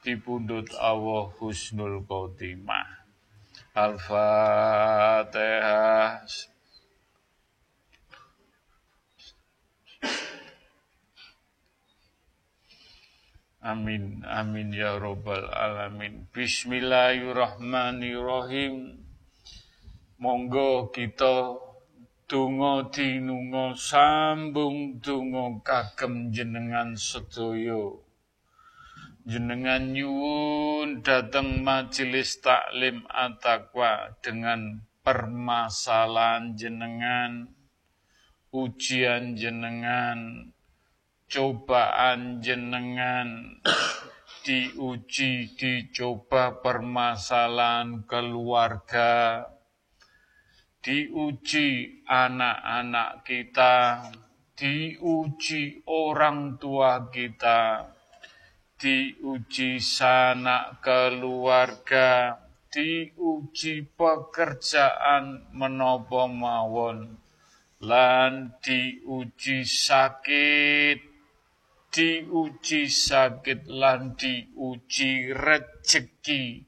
dipundhut Allah husnul khotimah. Al-Fatihah. Amin, amin ya robbal alamin. Bismillahirrahmanirrahim. Monggo kita donga dinunga sambung donga kagem jenengan sedaya. Jenengan nyuwun datang majelis taklim atakwa dengan permasalahan jenengan, ujian jenengan, cobaan jenengan diuji dicoba permasalahan keluarga diuji anak-anak kita diuji orang tua kita diuji sanak keluarga diuji pekerjaan menopo mawon lan diuji sakit diuji sakit lan diuji rezeki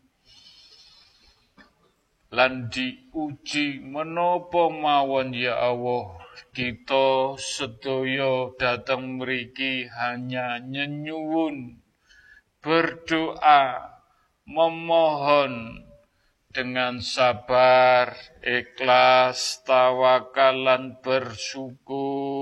lan diuji menopo mawon ya Allah kita sedaya datang mriki hanya nyenyuwun berdoa memohon dengan sabar, ikhlas, tawakal, dan bersyukur.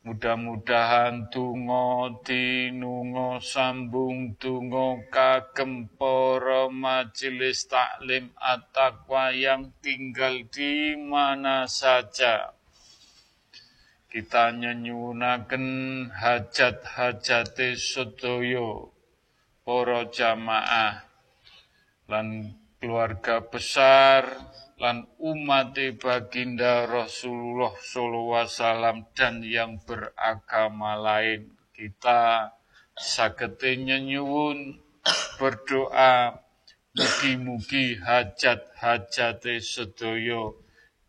Mudah-mudahan tungo tinungo sambung tungo kagem para majelis taklim at-taqwa yang tinggal di mana saja. Kita nyenyunaken hajat-hajate sedaya para jamaah lan keluarga besar lan umat baginda Rasulullah SAW dan yang beragama lain. Kita sagete nyuwun berdoa mugi-mugi hajat-hajate sedaya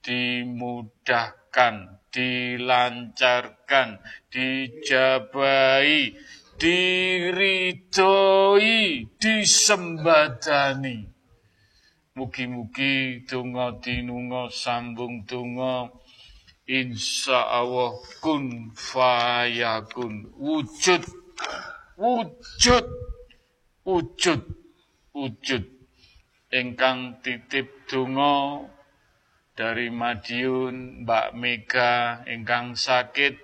dimudahkan, dilancarkan, dijabai, diridhoi, disembadani. Mugi-mugi donga dinunga sambung donga. Insya Allah kun fayakun wujud wujud wujud wujud. Ingkang titip donga dari Madiun Mbak Mega ingkang sakit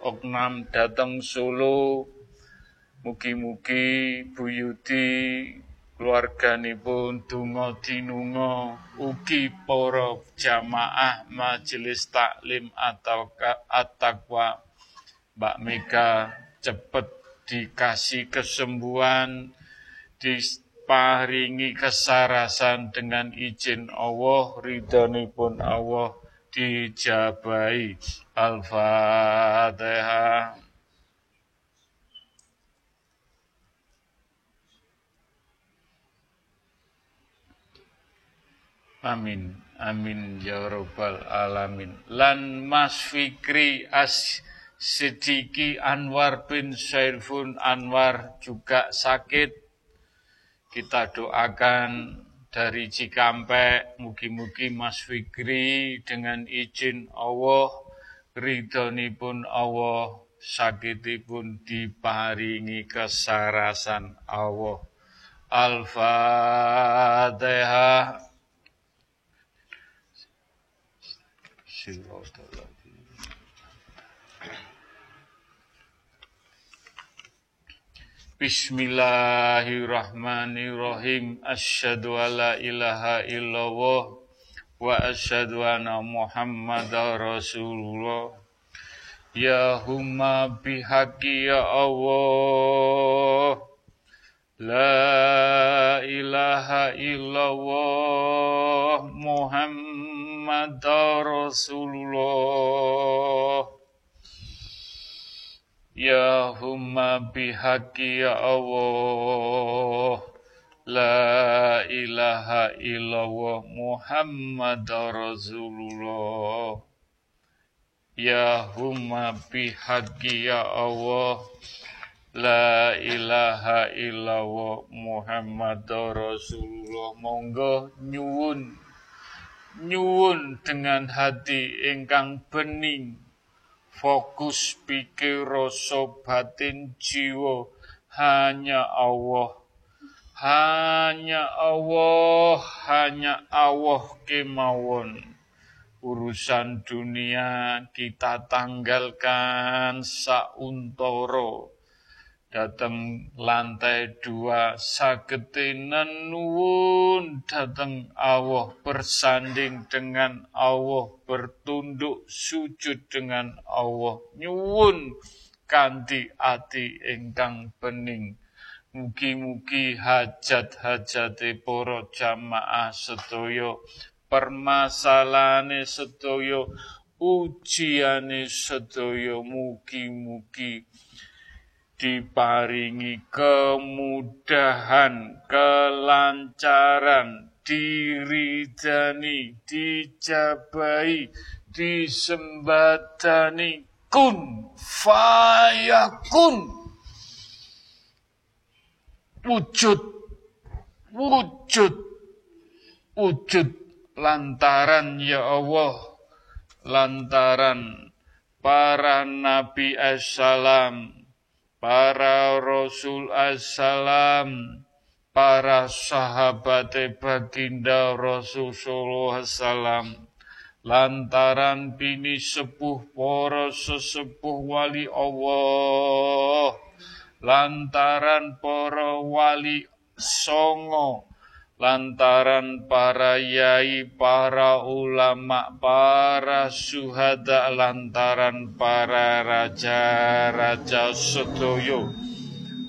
oknam datang Solo mugi-mugi Bu Yudi keluarganipun donga dinunga ugi para jamaah majelis taklim atau at-taqwa Mbak Mega cepet dikasih kesembuhan diparingi kesarasan dengan izin Allah ridhonipun Allah dijabai Al-Fatihah Amin. Amin ya rabbal alamin. Lan Mas Fikri As Sidiki Anwar bin Saifun Anwar juga sakit. Kita doakan dari Cikampek, mugi-mugi Mas Fikri dengan izin Allah, ridhonipun Allah, sakitipun diparingi kesarasan Allah. Al-Fatihah. Bismillahirrahmanirrahim. Asyhadu alla ilaha illallah wa asyhadu anna Muhammadar Rasulullah. Ya humma bihaqi ya Allah. La ilaha illallah Muhammad Rasulullah Ya humma bihaqi ya Allah. La ilaha illallah Muhammad Rasulullah. Ya humma bihaqi ya Allah. La ilaha illallah Muhammad Rasulullah. Monggo nyuwun. Nyuwun dengan hati ingkang bening Fokus pikir rasa batin jiwa. Hanya Allah. Hanya Allah. Hanya Allah kemawon. Urusan dunia kita tanggalkan sauntoro datang lantai dua sagetinan nuwun datang Allah bersanding dengan Allah bertunduk sujud dengan Allah. Nyuwun kanthi ati ingkang bening. Mugi-mugi hajat-hajate para jamaah sedaya permasalahane sedaya ujiane sedaya. Mugi-mugi diparingi kemudahan, kelancaran, diridani, dijabai, disembadani, kun fayakun. Wujud, wujud, wujud lantaran ya Allah, lantaran para nabi assalam, para rasul assalam, para sahabat baginda Rasulullah assalam, lantaran bini sepuh para sesepuh wali Allah, lantaran para wali songo, lantaran para yai, para ulama, para suhada, lantaran para raja-raja sedoyo,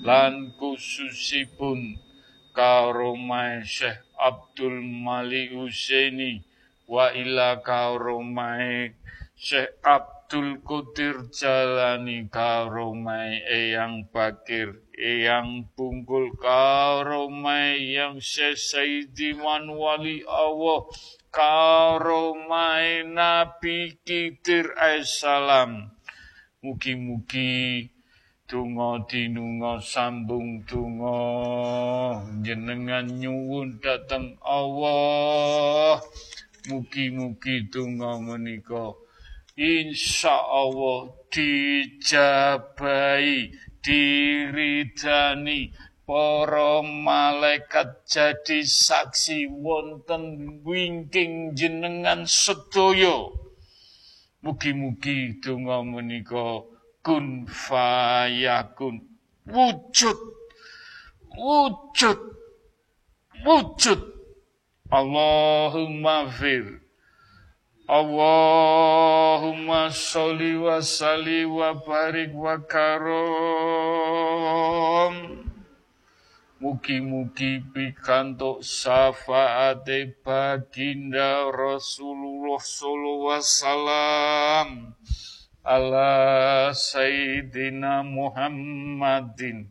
lan khususipun karomai Syekh Abdul Malik Husaini wa ila karomai Syekh Abdul Qadir Jalani karomai Eyang Bakir Eyang Bungkul karomai yang Syekh Sayyidi Wali Allah karomai Nabi Kidir Aisalam Mugi-mugi Tungo dinungo sambung tungo. Jenengan nyuwun datang Allah. Mugi-mugi tungo menika. Insya Allah dijabai diridani para malaikat jadi saksi wonten wingking jenengan sedaya. Mugi-mugi tungo menika kun fayakun. Wujud wujud wujud. Allahumma fir Allahumma sholli wa salli wa barik wa karom. Mugi-mugi pikantuk syafaate baginda Rasulullah sallallahu wasallam ala sayyidina Muhammadin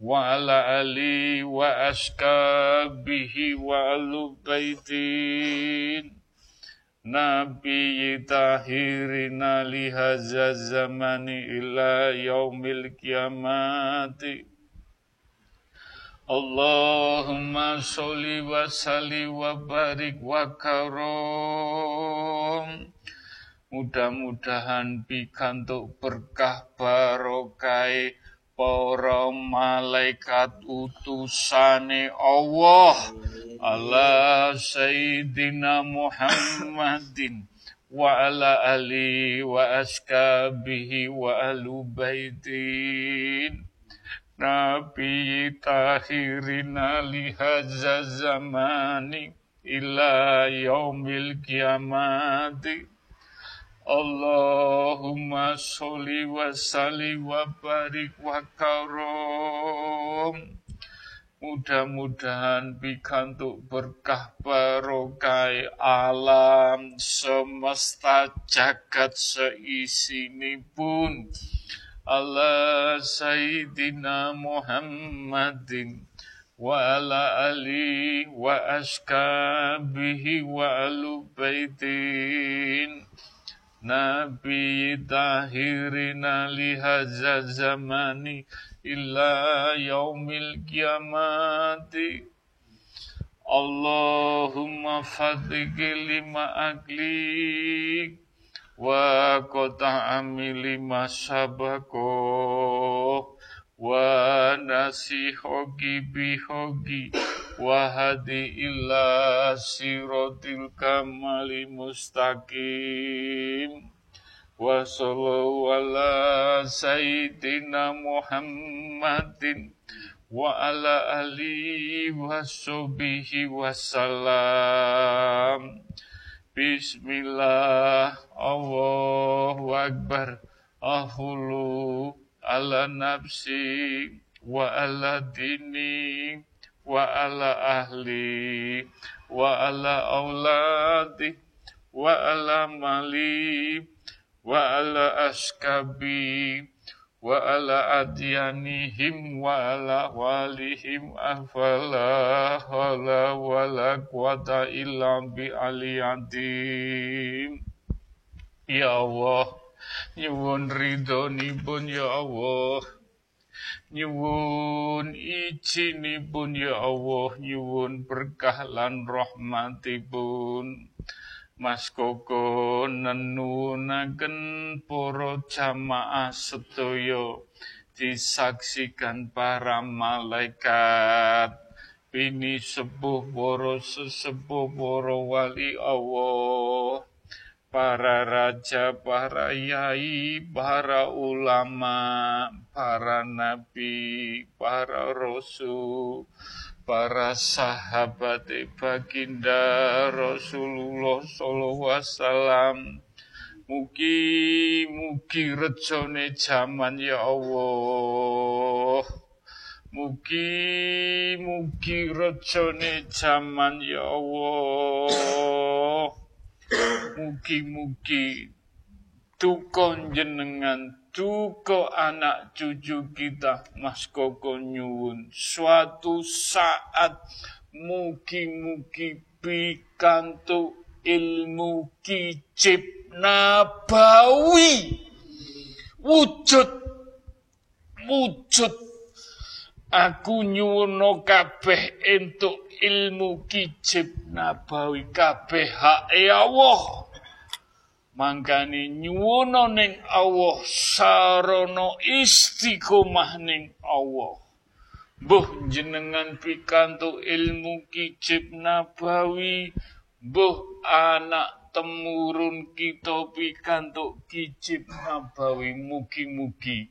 wa ala ali wa askabihi wa alubaitin Nabi tahirina lihaza zamani ila yaumil kiamati. Allahumma sholli wa salli wa barik wa karom. Mudah-mudahan pikantuk berkah barokai para malaikat utusane Allah ala sayyidina Muhammadin wa ala ali wa askabihi wa alu baitin. Nabi tahirina lihaza zamani ila yaumil kiamati Allahumma sholli wa salli wa barik wa karom. Mudah-mudahan pikantuk berkah barokai alam semesta jagat seisini pun. Allah Sayyidina Muhammadin wa ala ali wa askabihi wa alu baitin. Nabi tahirina lihaza zamani illa yaumil kiamati. Allahumma fatiki lima aklik wa kota amili sabako wa nasihogi bihogi wahadi illa sirotil kamali mustaqim. Wa sallallahu ala sayyidina muhammadin wa ala alihi wa sahbihi wasallam Bismillah Allahu Akbar. Ahulu ala nafsi ala mali wa ala askabi wa ala adyanihim wa ala walihim afala hala wa la quwata illa bi aliyadim ya Allah nyuwun ridhonipun ya Allah nyuwun izinipun ya Allah nyuwun berkah lan rahmatipun. Mas Koko nenunaken para jamaah sedaya disaksikan para malaikat. Bini sepuh para sesepuh para wali Allah para raja, para yai, para ulama, para nabi, para rasul, para sahabat baginda Rasulullah sallallahu wasallam. Mugi mugi rejone jaman ya Allah. Mugi mugi rejone jaman ya Allah. Mugi-mugi tukon jenengan tuko anak cucu kita Mas Koko nyuwun. Suatu saat mugi-mugi pikantu ilmu kicip nabawi. Wujud wujud. Aku nyuwun kabeh entuk ilmu kicip nabawi kabeh hak Allah. Mangkane nyuwuna ning Allah sarana istiqomah ning Allah. Buh jenengan pikantuk ilmu kicip nabawi. Buh anak temurun kita pikantuk kicip nabawi. Mugi-mugi.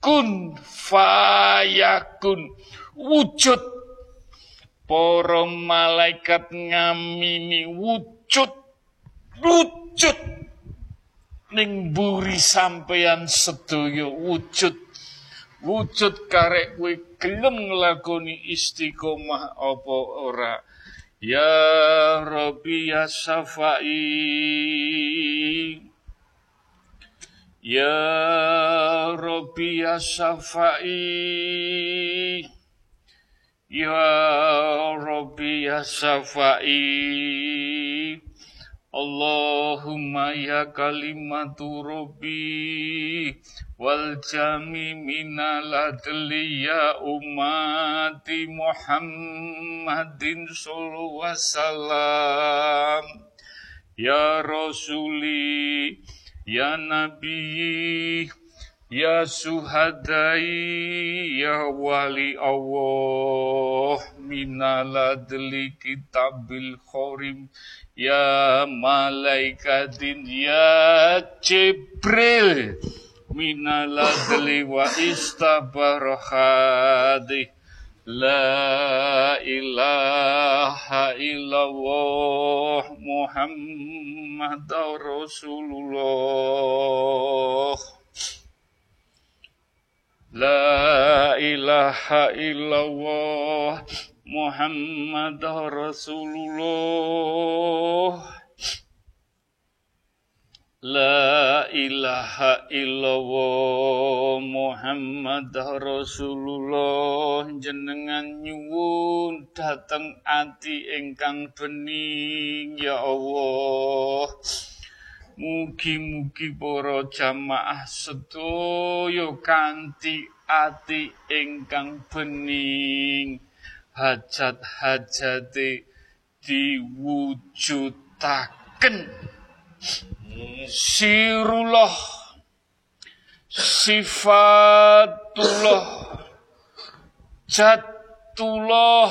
Kun fayakun. Wujud Para malaikat ngamini wujud wujud. Ning buri sampeyan sedaya wujud. Wujud karek kowe gelem nglakoni istiqomah apa ora. Ya rabbi ya safai Ya Rabbi ya Safai Ya Rabbi ya Safai Allahumma ya kalimatu Rabbi wal jami minal adli ya umati Muhammadin sallallahu wasallam. Ya Rasuli ya Nabi Ya suhadai ya wali Allah minaladli kitabil khorim ya malaikatin ya Jibril minaladli wa istabarahadi La ilaha illallah Muhammad Rasulullah La ilaha illallah Muhammad Rasulullah. La ilaha illallah Muhammad Rasulullah. Jenengan nyuwun dateng ati ingkang bening ya Allah Mugi-mugi para jamaah sedaya kanthi ati ingkang bening. Hajat-hajate diwujudaken. Sirullah sifatullah jatullah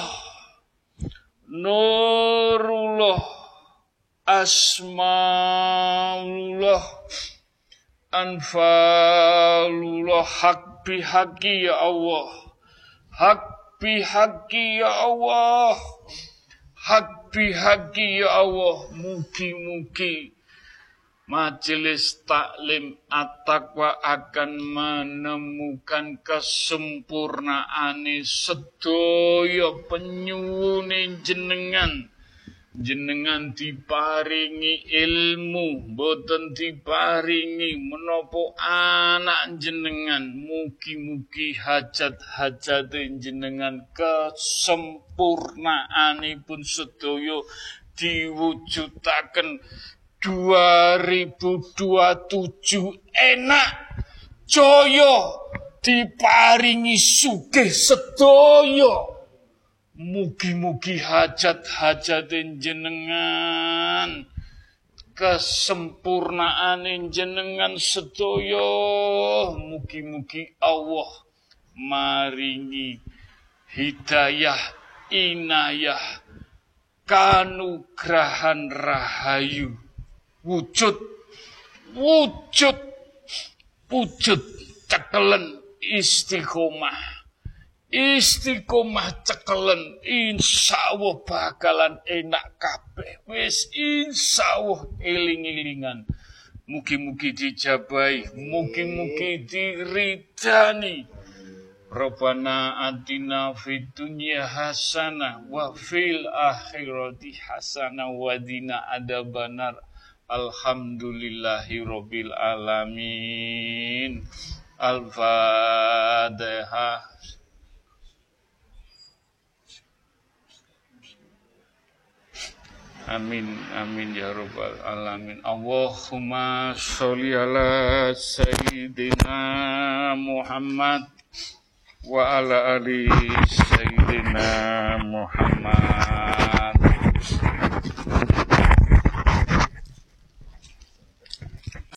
nurullah asmaullah. Anfalullah. Hak bihaqi ya Allah. Hak bihaqi ya Allah. Hak bihaqi ya Allah. Mugi-mugi Majelis taklim at-taqwa akan menemukan kesempurnaan sedaya penyuwune jenengan jenengan diparingi ilmu boten diparingi menopo anak jenengan. Mugi-mugi hajat-hajat jenengan kesempurnaanipun sedaya diwujudaken 2027 enak joyo diparingi sugih sedaya Mugi-mugi hajat-hajat jenengan. Kesempurnaan jenengan sedaya mugi-mugi Allah maringi hidayah inayah kanugrahan rahayu. Wujud wujud wujud cekelen istiqomah istiqomah cekelen Allah bakalan enak kabeh. Wis Allah eling-elingan. Mugi-mugi dijabai mugi-mugi diridani. Rabbana atina fid dunya hasanah wa fil akhirati hasanah wa dina adabanar Alhamdulillahi rabbil alamin. Al-Fatihah Amin amin ya rabbal alamin. Allahumma sholli ala sayyidina Muhammad wa ala ali sayyidina Muhammad.